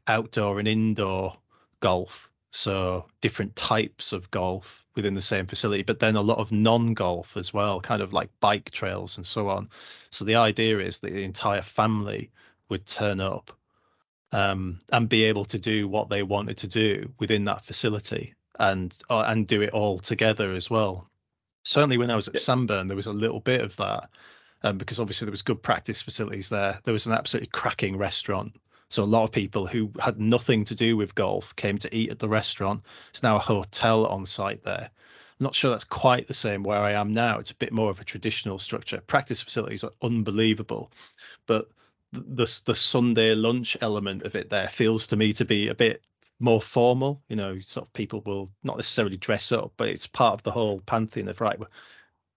outdoor and indoor golf so different types of golf within the same facility, but then a lot of non-golf as well, kind of like bike trails and so on. So the idea is that the entire family would turn up um, and be able to do what they wanted to do within that facility and uh, and do it all together as well. Certainly, when I was at Sandburn, there was a little bit of that um, because obviously there was good practice facilities there. There was an absolutely cracking restaurant so a lot of people who had nothing to do with golf came to eat at the restaurant. It's now a hotel on site there. I'm not sure that's quite the same where I am now. It's a bit more of a traditional structure. Practice facilities are unbelievable, but the the Sunday lunch element of it there feels to me to be a bit more formal. You know, sort of people will not necessarily dress up, but it's part of the whole pantheon of right.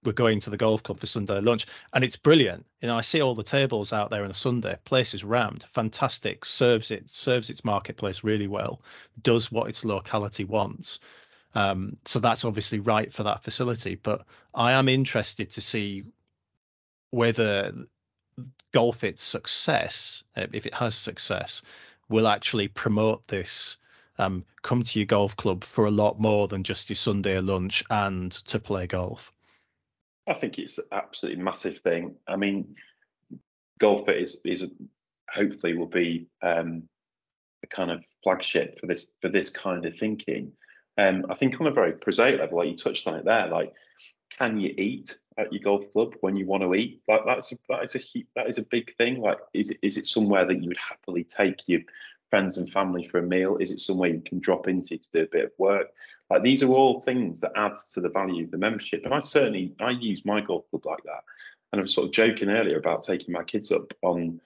We're going to the golf club for Sunday lunch, and it's brilliant. You know, I see all the tables out there on a Sunday. Place is rammed, fantastic. Serves it serves its marketplace really well. Does what its locality wants. Um, so that's obviously right for that facility. But I am interested to see whether Golfit's success, uh, if it has success, will actually promote this um, come to your golf club for a lot more than just your Sunday lunch and to play golf. I think it's an absolutely massive thing. I mean, Golfit is is hopefully will be um, a kind of flagship for this for this kind of thinking. Um, I think on a very prosaic level, like you touched on it there, like can you eat at your golf club when you want to eat? Like that's a, that is a that is a big thing. Like is is it somewhere that you would happily take your friends and family for a meal? Is it somewhere you can drop into to do a bit of work? Like these are all things that add to the value of the membership. And I certainly I use my golf club like that. And I was sort of joking earlier about taking my kids up on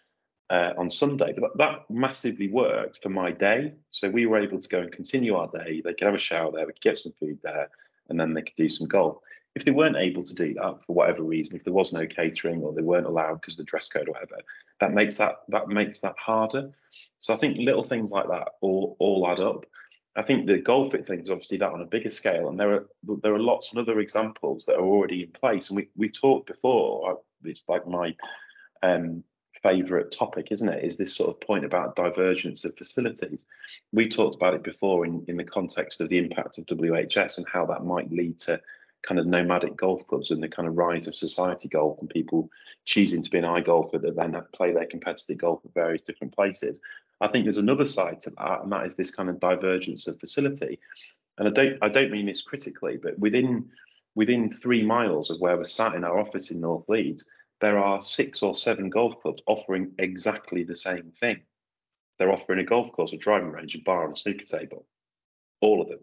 uh, on Sunday, but that massively worked for my day. So we were able to go and continue our day. They could have a shower there, we could get some food there, and then they could do some golf. If they weren't able to do that for whatever reason, if there was no catering or they weren't allowed because of the dress code or whatever, that makes that that makes that harder. So I think little things like that all all add up. I think the Golfit thing is obviously that on a bigger scale, and there are there are lots of other examples that are already in place. And we we talked before. It's like my um, favourite topic, isn't it? Is this sort of point about divergence of facilities? We talked about it before in in the context of the impact of WHS and how that might lead to kind of nomadic golf clubs and the kind of rise of society golf and people choosing to be an iGolfer that then play their competitive golf at various different places. I think there's another side to that, and that is this kind of divergence of facility. And I don't I don't mean this critically, but within within three miles of where we're sat in our office in North Leeds, there are six or seven golf clubs offering exactly the same thing. They're offering a golf course, a driving range, a bar, and a snooker table. All of them.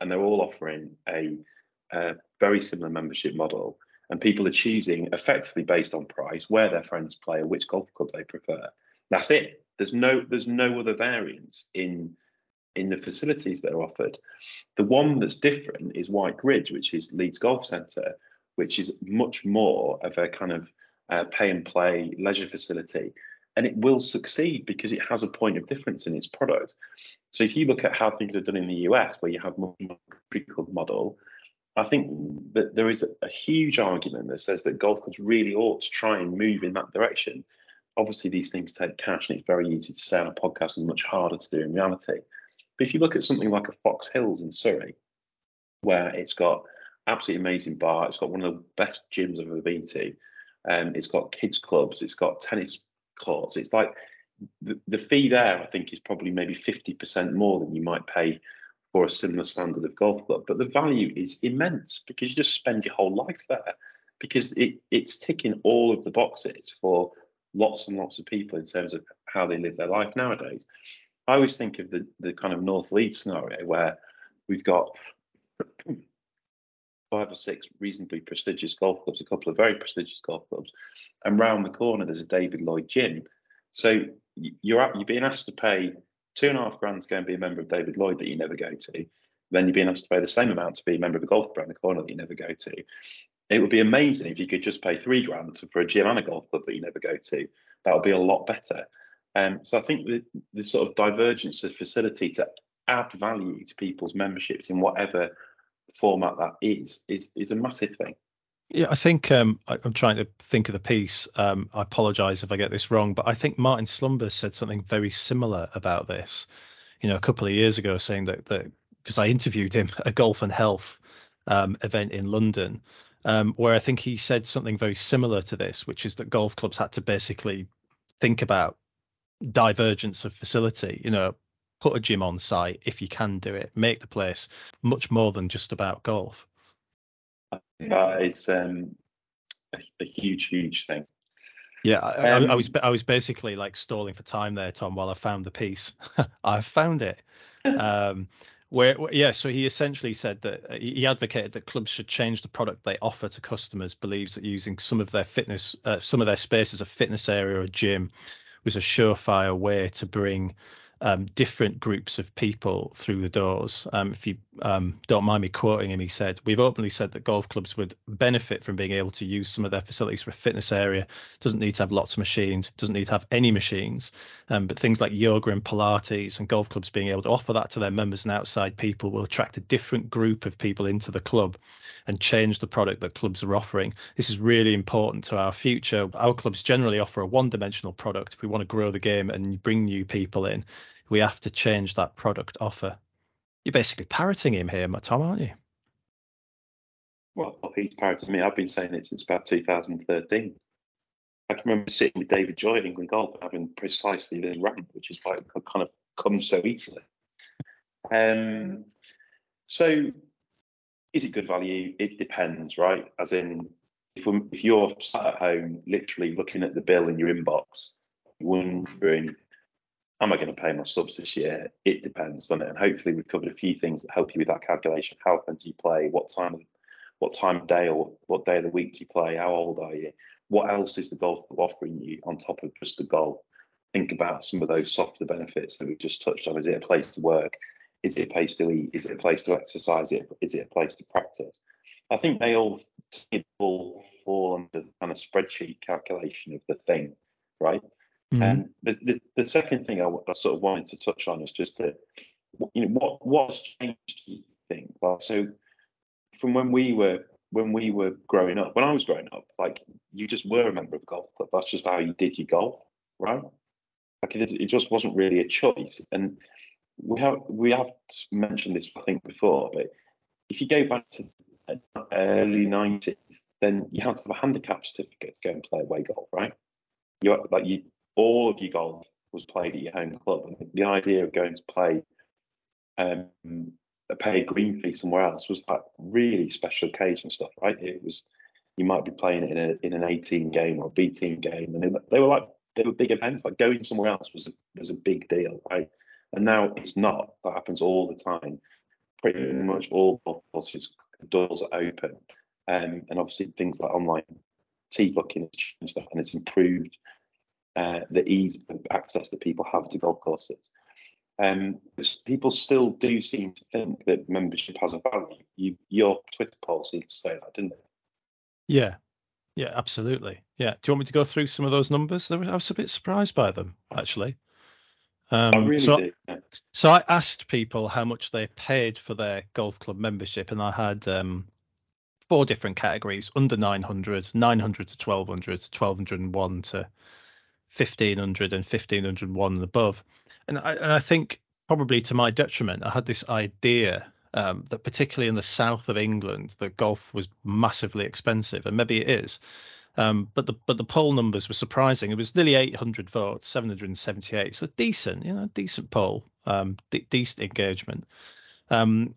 And they're all offering a a very similar membership model, and people are choosing effectively based on price where their friends play or which golf club they prefer. That's it. There's no there's no other variance in in the facilities that are offered. The one that's different is Wike Ridge, which is Leeds Golf Centre, which is much more of a kind of uh, pay and play leisure facility. And it will succeed because it has a point of difference in its product. So if you look at how things are done in the US, where you have more pre-club model, I think that there is a huge argument that says that golf clubs really ought to try and move in that direction. Obviously, these things take cash, and it's very easy to on a podcast and much harder to do in reality. But if you look at something like a Fox Hills in Surrey, where it's got absolutely amazing bar, it's got one of the best gyms I've ever been to, um, it's got kids clubs, it's got tennis courts. It's like the, the fee there, I think, is probably maybe 50% more than you might pay for a similar standard of golf club. But the value is immense because you just spend your whole life there because it, it's ticking all of the boxes for lots and lots of people in terms of how they live their life nowadays. I always think of the, the kind of North Leeds scenario where we've got five or six reasonably prestigious golf clubs, a couple of very prestigious golf clubs, and round the corner there's a David Lloyd gym. So you're you're being asked to pay two and a half grand to go and be a member of David Lloyd that you never go to. Then you're being asked to pay the same amount to be a member of the golf brand the corner that you never go to. It would be amazing if you could just pay three grand for a gym and a golf club that you never go to. That would be a lot better. Um, so I think the, the sort of divergence of facility to add value to people's memberships in whatever format that is is is a massive thing. Yeah, I think um, I, am trying to think of the piece. Um, I apologise if I get this wrong, but I think Martin Slumbers said something very similar about this. You know, a couple of years ago, saying that that because I interviewed him at a golf and health um, event in London, um, where I think he said something very similar to this, which is that golf clubs had to basically think about divergence of facility. You know, put a gym on site if you can do it, make the place much more than just about golf that is um, a, a, huge, huge thing. Yeah, I, um, I, was I was basically like stalling for time there, Tom, while I found the piece. I found it. Um, where, yeah, so he essentially said that uh, he advocated that clubs should change the product they offer to customers. Believes that using some of their fitness, uh, some of their space as a fitness area or a gym, was a surefire way to bring um, different groups of people through the doors. Um, if you um, don't mind me quoting him, he said, We've openly said that golf clubs would benefit from being able to use some of their facilities for a fitness area. Doesn't need to have lots of machines, doesn't need to have any machines. Um, but things like yoga and Pilates and golf clubs being able to offer that to their members and outside people will attract a different group of people into the club and change the product that clubs are offering. This is really important to our future. Our clubs generally offer a one dimensional product. If we want to grow the game and bring new people in, we have to change that product offer. You're basically parroting him here, Tom, aren't you? Well, he's parroting me. I've been saying it since about 2013. I can remember sitting with David Joy at England Golf having precisely this rant, which is it kind of comes so easily. Um, so, is it good value? It depends, right? As in, if, if you're sat at home, literally looking at the bill in your inbox, wondering am I going to pay my subs this year? It depends on it. And hopefully we've covered a few things that help you with that calculation. How often do you play? What time what time of day or what day of the week do you play? How old are you? What else is the golf offering you on top of just the golf? Think about some of those softer benefits that we've just touched on. Is it a place to work? Is it a place to eat? Is it a place to exercise? Is it a place to practice? I think they all fall under the kind of spreadsheet calculation of the thing, right? Mm-hmm. And the, the, the, second thing I, sort of wanted to touch on is just that, you know, what what's changed? Do you think? Like, so from when we were when we were growing up, when I was growing up, like you just were a member of a golf club. That's just how you did your golf, right? Like it, it just wasn't really a choice. And we have we have mentioned this I think before, but if you go back to the early 90s, then you had to have a handicap certificate to go and play away golf, right? You like you all of your golf was played at your home club. And the idea of going to play um, a paid green fee somewhere else was like really special occasion stuff, right? It was you might be playing in a in an 18 game or a B team game, and they, they were like they were big events. Like going somewhere else was a, was a big deal, right? And now it's not. That happens all the time. Pretty much all golf courses doors are open, um, and obviously things like online tee booking and stuff, and it's improved uh, the ease of access that people have to golf courses. Um, people still do seem to think that membership has a value. You, your Twitter poll seemed to say that, didn't it? Yeah, yeah, absolutely. Yeah. Do you want me to go through some of those numbers? I was a bit surprised by them, actually. Um, I really so, do. Yeah. So I asked people how much they paid for their golf club membership, and I had um, four different categories: under 900, 900 to 1200, 1201 to 1500 and 1501 and above. And I, and I think probably to my detriment, I had this idea um, that particularly in the south of England, that golf was massively expensive, and maybe it is. Um, but the but the poll numbers were surprising. It was nearly 800 votes, 778, so decent, you know, decent poll, um, de- decent engagement. Um,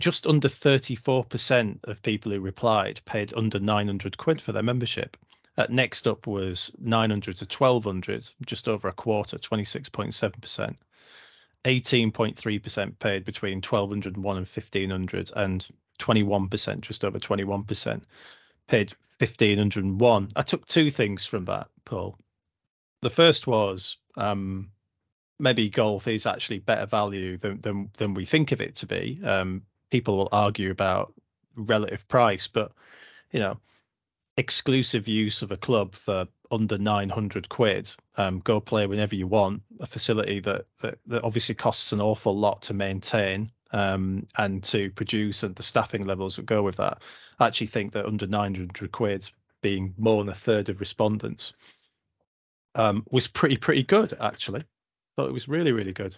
just under 34% of people who replied paid under 900 quid for their membership. Uh, next up was 900 to 1200, just over a quarter, 26.7%. 18.3% paid between 1201 and 1500, and 21%, just over 21%, paid 1501. I took two things from that, Paul. The first was um, maybe golf is actually better value than, than, than we think of it to be. Um, people will argue about relative price, but you know, exclusive use of a club for under 900 quid. Um, go play whenever you want a facility that, that, that obviously costs an awful lot to maintain um, and to produce and the staffing levels that go with that. I actually think that under 900 quid being more than a third of respondents um, was pretty pretty good actually. Thought it was really really good.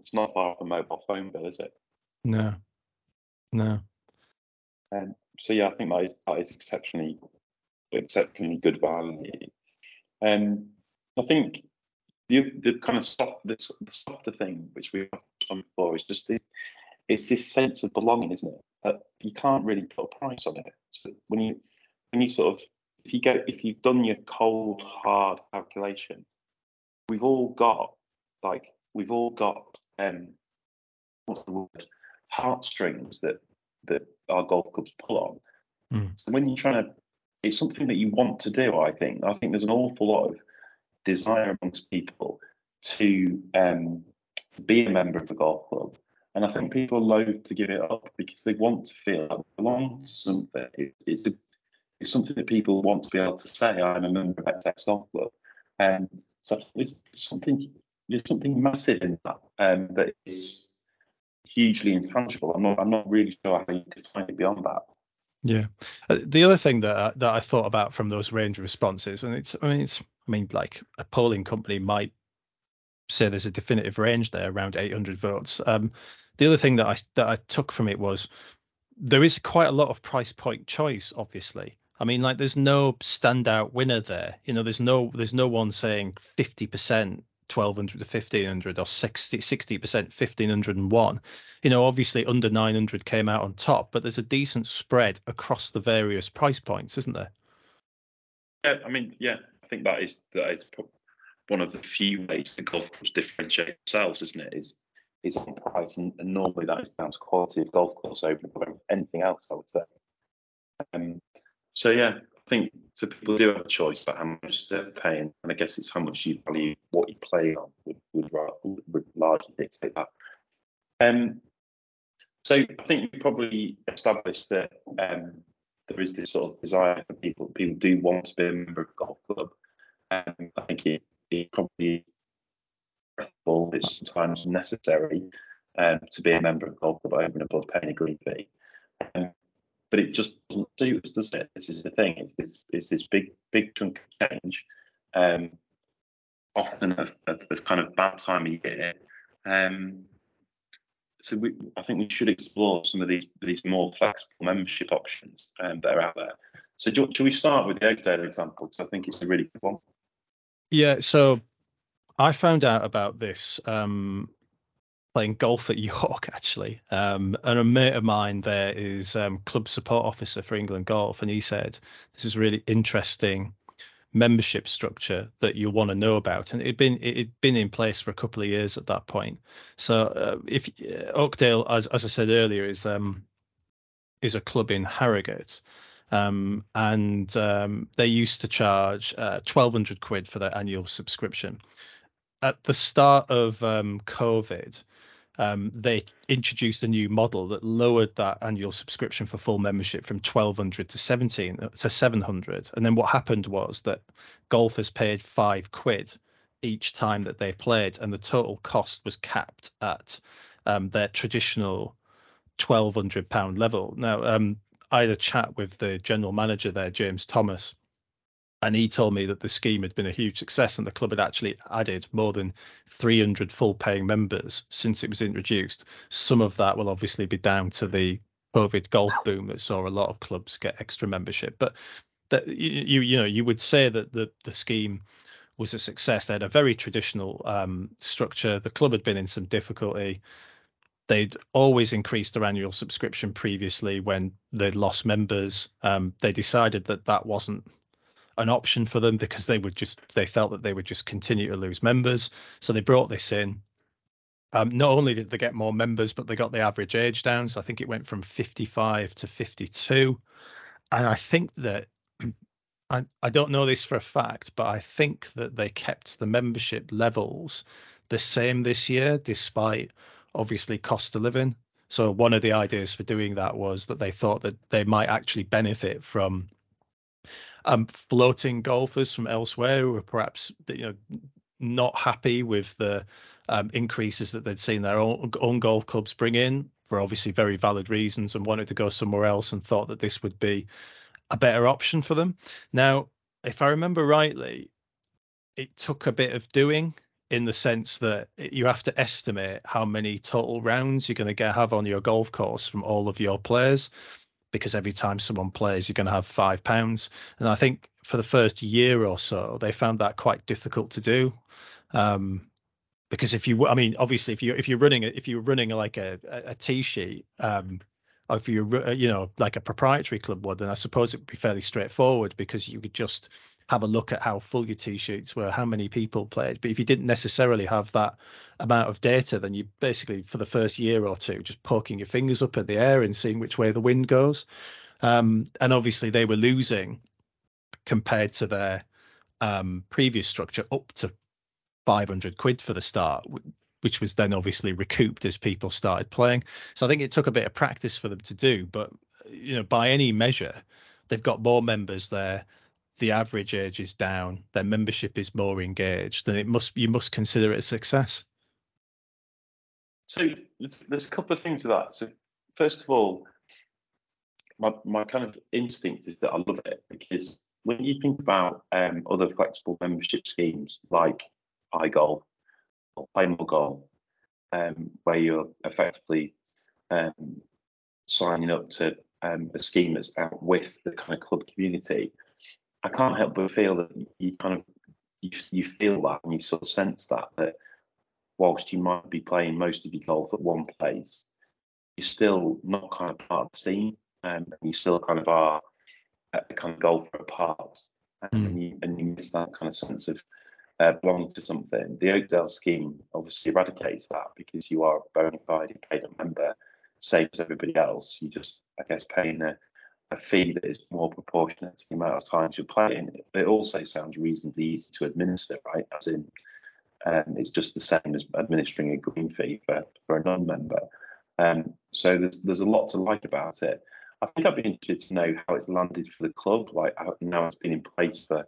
It's not far from mobile phone bill is it? No. No. Um, so yeah, I think that is that is exceptionally exceptionally good value. Um, I think the the kind of soft the, the softer thing which we've done before is just this it's this sense of belonging, isn't it? You can't really put a price on it. So when you when you sort of if you go if you've done your cold hard calculation, we've all got like we've all got um what's the word heartstrings that that our golf clubs pull on. Mm. So when you're trying to, it's something that you want to do. I think. I think there's an awful lot of desire amongst people to um, be a member of a golf club, And I think people loathe to give it up because they want to feel like they belong to something. It, it's, a, it's something that people want to be able to say, I'm a member of X Golf Club. And um, so there's something there's something massive in that um, that is hugely intangible. I'm not I'm not really sure how you define it beyond that. Yeah. Uh, the other thing that I, that I thought about from those range of responses, and it's I mean it's I mean like a polling company might say there's a definitive range there around 800 votes. Um, the other thing that I that I took from it was there is quite a lot of price point choice, obviously. I mean, like there's no standout winner there. You know, there's no there's no one saying 50% 1200 to 1500 or 60 60% 1501 you know obviously under 900 came out on top but there's a decent spread across the various price points isn't there? Yeah i mean yeah i think that is that is one of the few ways the golf clubs differentiate themselves isn't it? Is is on price and, and normally that is down to quality of golf course over anything else i would say. Um, so yeah think so people do have a choice about how much they're paying, and I guess it's how much you value what you play on would, would, would largely dictate that. Um, so I think we probably established that um, there is this sort of desire for people. People do want to be a member of a golf club. Um, I think it, it probably it's sometimes necessary um, to be a member of a golf club over and above paying a green fee. Um, but it just doesn't suit us, does it? This is the thing. It's this it's this big big chunk of change, um, often at, a kind of bad time of year. Um, so we, I think we should explore some of these these more flexible membership options um, that are out there. So do, should we start with the Oakdale example? Because I think it's a really good one. Yeah. So I found out about this um, playing golf at York actually. Um, and a mate of mine there is um, club support officer for England Golf, and he said this is really interesting membership structure that you want to know about, and it'd been it'd been in place for a couple of years at that point. So uh, if uh, Oakdale, as as I said earlier, is um is a club in Harrogate. Um, and um, they used to charge uh, 1200 quid for their annual subscription. At the start of um, COVID, um, they introduced a new model that lowered that annual subscription for full membership from 1200 to 17 uh, to 700 and then what happened was that golfers paid five quid each time that they played and the total cost was capped at um, their traditional 1200 pound level. Now um, i had a chat with the general manager there james thomas and he told me that the scheme had been a huge success and the club had actually added more than 300 full paying members since it was introduced. Some of that will obviously be down to the COVID golf boom that saw a lot of clubs get extra membership. But that you you know you would say that the the scheme was a success. They had a very traditional um, structure. The club had been in some difficulty. They'd always increased their annual subscription previously when they'd lost members. Um, they decided that that wasn't an option for them because they would just they felt that they would just continue to lose members. So they brought this in. Um, not only did they get more members, but they got the average age down. So I think it went from 55 to 52. And I think that I, I don't know this for a fact, but I think that they kept the membership levels the same this year, despite obviously cost of living. So one of the ideas for doing that was that they thought that they might actually benefit from um, floating golfers from elsewhere who are perhaps you know not happy with the um, increases that they'd seen their own, own golf clubs bring in for obviously very valid reasons and wanted to go somewhere else and thought that this would be a better option for them. Now, if I remember rightly, it took a bit of doing in the sense that you have to estimate how many total rounds you're going to get have on your golf course from all of your players because every time someone plays, you're going to have five pounds. And I think for the first year or so, they found that quite difficult to do. Um, because if you, I mean, obviously, if you if you're running if you're running like a a, tee sheet, um, if you're you know like a proprietary club would, then I suppose it would be fairly straightforward because you could just have a look at how full your tee sheets were, how many people played. But if you didn't necessarily have that amount of data, then you basically for the first year or two just poking your fingers up at the air and seeing which way the wind goes. Um, and obviously they were losing compared to their um, previous structure up to 500 quid for the start. which was then obviously recouped as people started playing. So I think it took a bit of practice for them to do, but you know, by any measure, they've got more members there. The average age is down. Their membership is more engaged. Then it must you must consider it a success. So there's a couple of things with that. So first of all, my, my kind of instinct is that I love it because when you think about um, other flexible membership schemes like iGolf or Play More Golf, um, where you're effectively um, signing up to um, a scheme that's out with the kind of club community, I can't help but feel that you kind of you, you feel that and you sort of sense that that whilst you might be playing most of your golf at one place, you're still not kind of part of the scene, um, and you still kind of are a kind of golfer apart, mm. and, you, and you miss that kind of sense of uh, belonging to something. The Oakdale scheme obviously eradicates that because you are a bona fide paid member, same as everybody else. You just, I guess, paying a, a fee that is more proportionate to the amount of times you're playing. It also sounds reasonably easy to administer, right? As in, um, it's just the same as administering a green fee for, for a non-member. Um, so there's there's a lot to like about it. I think I'd be interested to know how it's landed for the club. Like now it's been in place for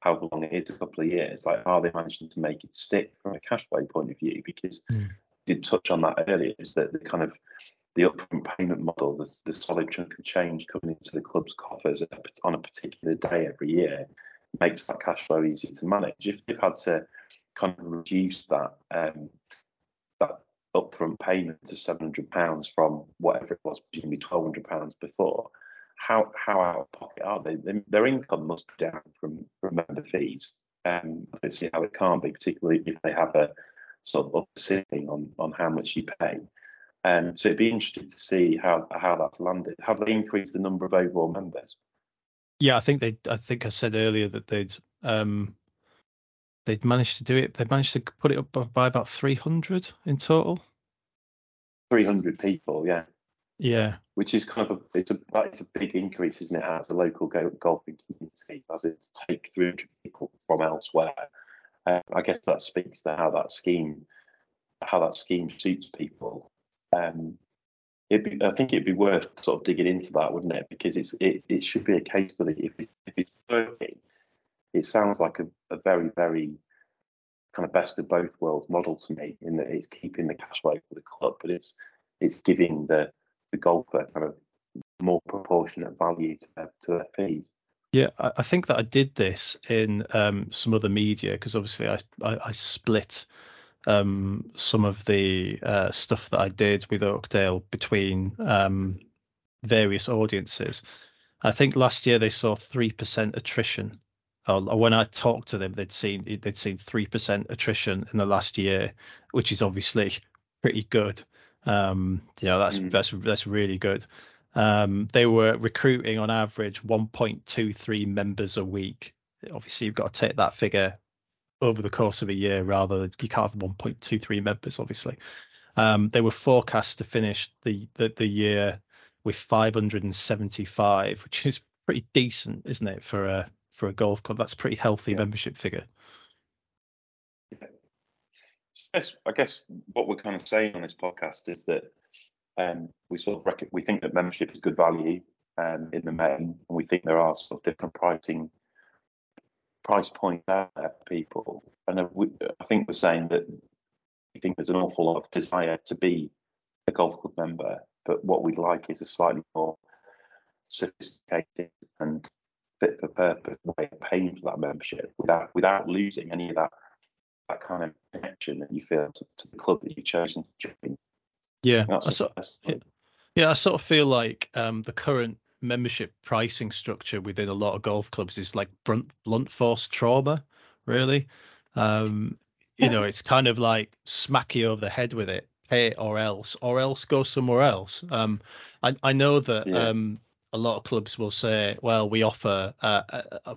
however long it is, a couple of years. Like are they managing to make it stick from a cash flow point of view? Because mm. did touch on that earlier, is that the kind of the upfront payment model, the, the solid chunk of change coming into the club's coffers on a particular day every year makes that cash flow easier to manage. If they've had to kind of reduce that um, that upfront payment to seven hundred pounds from whatever it was, presumably twelve hundred pounds before, how how out of pocket are they? Their income must be down from from member fees. Um, I don't see how it can't be, particularly if they have a sort of upsitting on on how much you pay. Um, so it'd be interesting to see how how that's landed. Have they increased the number of overall members? Yeah, I think they. I think I said earlier that they'd um, they'd managed to do it. They managed to put it up by about 300 in total. 300 people, yeah. Yeah. Which is kind of a it's a it's a big increase, isn't it, out of the local golfing community as it's take 300 people from elsewhere. Uh, I guess that speaks to how that scheme how that scheme suits people um, be, I think it'd be worth sort of digging into that, wouldn't it? Because it's it, it should be a case study. If it's, if it's working, it sounds like a, a very very kind of best of both worlds model to me in that it's keeping the cash flow for the club, but it's it's giving the the golfer kind of more proportionate value to their, to their fees. Yeah, I think that I did this in um, some other media because obviously I, I, I split um, some of the uh, stuff that I did with Oakdale between um, various audiences. I think last year they saw three percent attrition. Or when I talked to them, they'd seen they'd seen three percent attrition in the last year, which is obviously pretty good. Um, you know, that's mm. that's that's really good. Um, they were recruiting on average 1.23 members a week. Obviously, you've got to take that figure over the course of a year rather you can't have 1.23 members obviously. Um, they were forecast to finish the, the, the year with 575 which is pretty decent isn't it for a for a golf club? That's a pretty healthy yeah. membership figure. Yes i guess what we're kind of saying on this podcast is that um, we sort of rec- we think that membership is good value um, in the main and we think there are sort of different pricing price points out there for people. And I think we're saying that we think there's an awful lot of desire to be a golf club member, but what we'd like is a slightly more sophisticated and fit for purpose way of paying for that membership without without losing any of that that kind of connection that you feel to, to the club that you've chosen to join. Yeah, I sort, yeah, yeah, I sort of feel like um, the current membership pricing structure within a lot of golf clubs is like blunt, blunt force trauma, really. Um, you know, it's kind of like smack you over the head with it, pay it or else, or else go somewhere else. Um, I, I know that yeah. um, a lot of clubs will say, well, we offer, uh, uh, uh,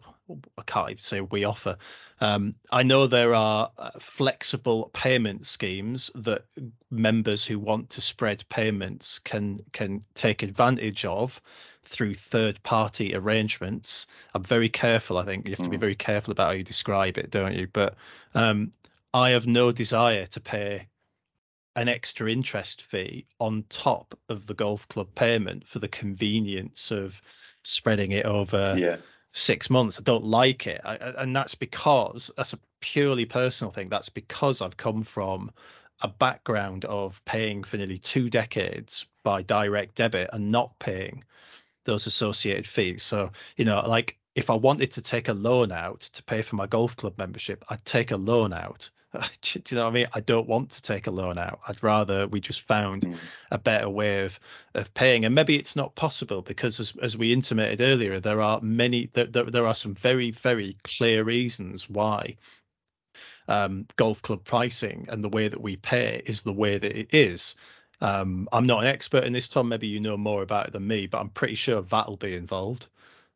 I can't even say we offer. Um, I know there are uh, flexible payment schemes that members who want to spread payments can can take advantage of through third party arrangements. I'm very careful. I think you have to be hmm. very careful about how you describe it, don't you? But um, I have no desire to pay an extra interest fee on top of the golf club payment for the convenience of spreading it over Yeah. six months. I don't like it, I, and that's because that's a purely personal thing. That's because I've come from a background of paying for nearly two decades by direct debit and not paying those associated fees. So, you know, like if I wanted to take a loan out to pay for my golf club membership, I'd take a loan out. Do you know what I mean? I don't want to take a loan out. I'd rather we just found Mm. a better way of of paying. And maybe it's not possible because, as as we intimated earlier, there are many there, there, there are some very very clear reasons why um, golf club pricing and the way that we pay is the way that it is. Um, I'm not an expert in this, Tom. Maybe you know more about it than me, but I'm pretty sure that will be involved.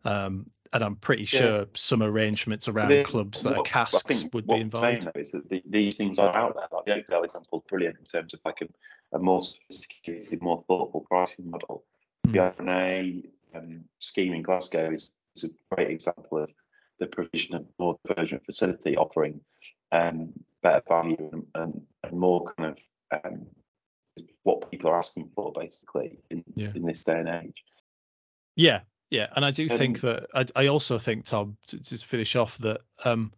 Um, and I'm pretty Yeah. sure some arrangements around Then clubs that are what- I casks would what be I'm saying though is that the, these things are out there. Like the Oakdale example is brilliant in terms of like a, a more sophisticated, more thoughtful pricing model. Mm. The R&A um, scheme in Glasgow is, is a great example of the provision of more divergent facility offering um, better value and, and, and more kind of um, what people are asking for basically in, Yeah. in this day and age. Yeah, yeah, and I do think that I, I also think Tom to, to finish off that um,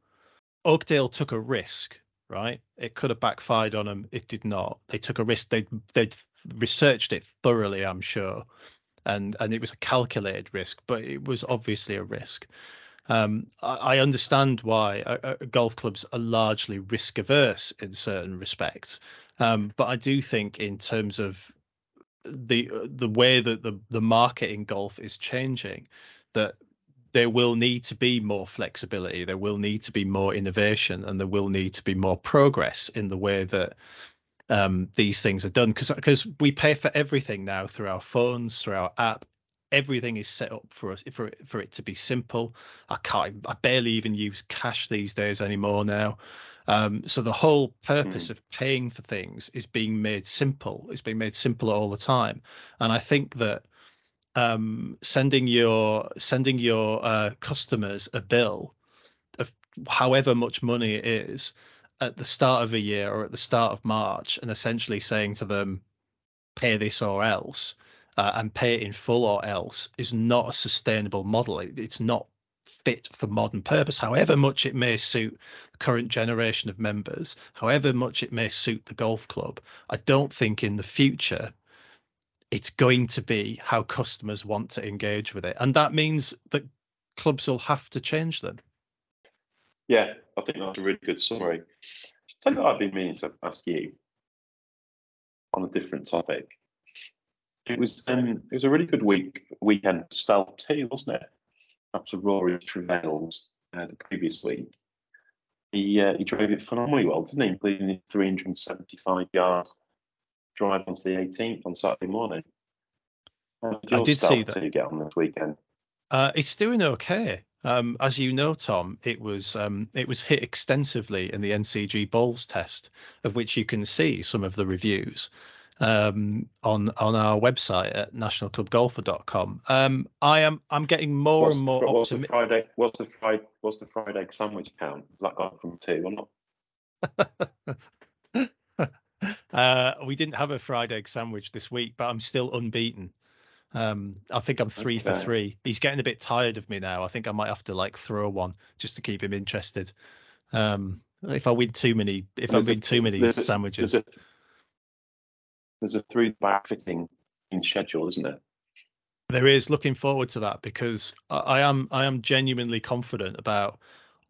Oakdale took a risk, right? It could have backfired on them. It did not. They took a risk. They they'd researched it thoroughly, I'm sure, and and it was a calculated risk, but it was obviously a risk. Um, I, I understand why uh, uh, golf clubs are largely risk averse in certain respects, um, but I do think in terms of the the way that the the market in golf is changing, that there will need to be more flexibility, there will need to be more innovation, and there will need to be more progress in the way that um, these things are done. Because because we pay for everything now through our phones, through our app. Everything is set up for us for for it to be simple. I can't. I barely even use cash these days anymore now. Um, so the whole purpose of paying for things is being made simple. It's being made simpler all the time, and I think that um, sending your sending your uh, customers a bill of however much money it is at the start of a year or at the start of March, and essentially saying to them, "Pay this or else," uh, and pay it in full or else, is not a sustainable model. It, it's not fit for modern purpose, however much it may suit the current generation of members, however much it may suit the golf club. I don't think in the future it's going to be how customers want to engage with it. And that means that clubs will have to change them. Yeah, I think that's a really good summary. What I've been meaning to ask you on a different topic. It was um, it was a really good week weekend Stealth too, wasn't it? After Rory travails uh, the previous week, he uh, he drove it phenomenally well, didn't he? Including his 375 yard drive onto the 18th on Saturday morning. I did see that. two get on this weekend? Uh, it's doing okay. Um, as you know, Tom, it was um, it was hit extensively in the NCG Bowls test, of which you can see some of the reviews um, on on our website at nationalclubgolfer.com. Um, I am I'm getting more What's, and more fr- what's the optimistic. Friday? What's the Friday? What's the Friday egg sandwich count? Has that gone from two or not? uh, we didn't have a fried egg sandwich this week, but I'm still unbeaten. Um, I think I'm three for three. He's getting a bit tired of me now. I think I might have to like throw one just to keep him interested. Um, if I win too many, if I a- win too many sandwiches, a, there's a the back in schedule, isn't there? there is looking forward to that because I, I am I am genuinely confident about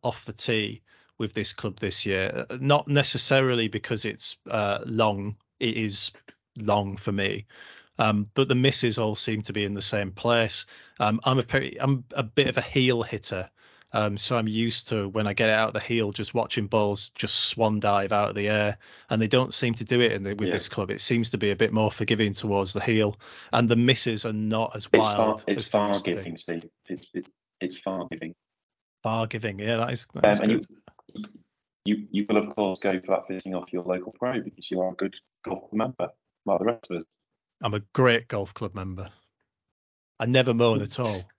off the tee with this club this year. Uh, Not necessarily because it's uh, long. It is long for me. Um, but the misses all seem to be in the same place. Um, I'm a pretty, I'm a bit of a heel hitter, um, so I'm used to when I get it out of the heel, just watching balls just swan dive out of the air, and they don't seem to do it in the, with Yeah. this club. It seems to be a bit more forgiving towards the heel, and the misses are not as It's far, wild it's as far to be. giving, Steve. It's, it's, it's far giving. Far giving, yeah, that is that is Um, and good. you, you, you will of course go for that fitting off your local pro because you are a good golf club member, like the rest of us. I'm a great golf club member. I never moan at all.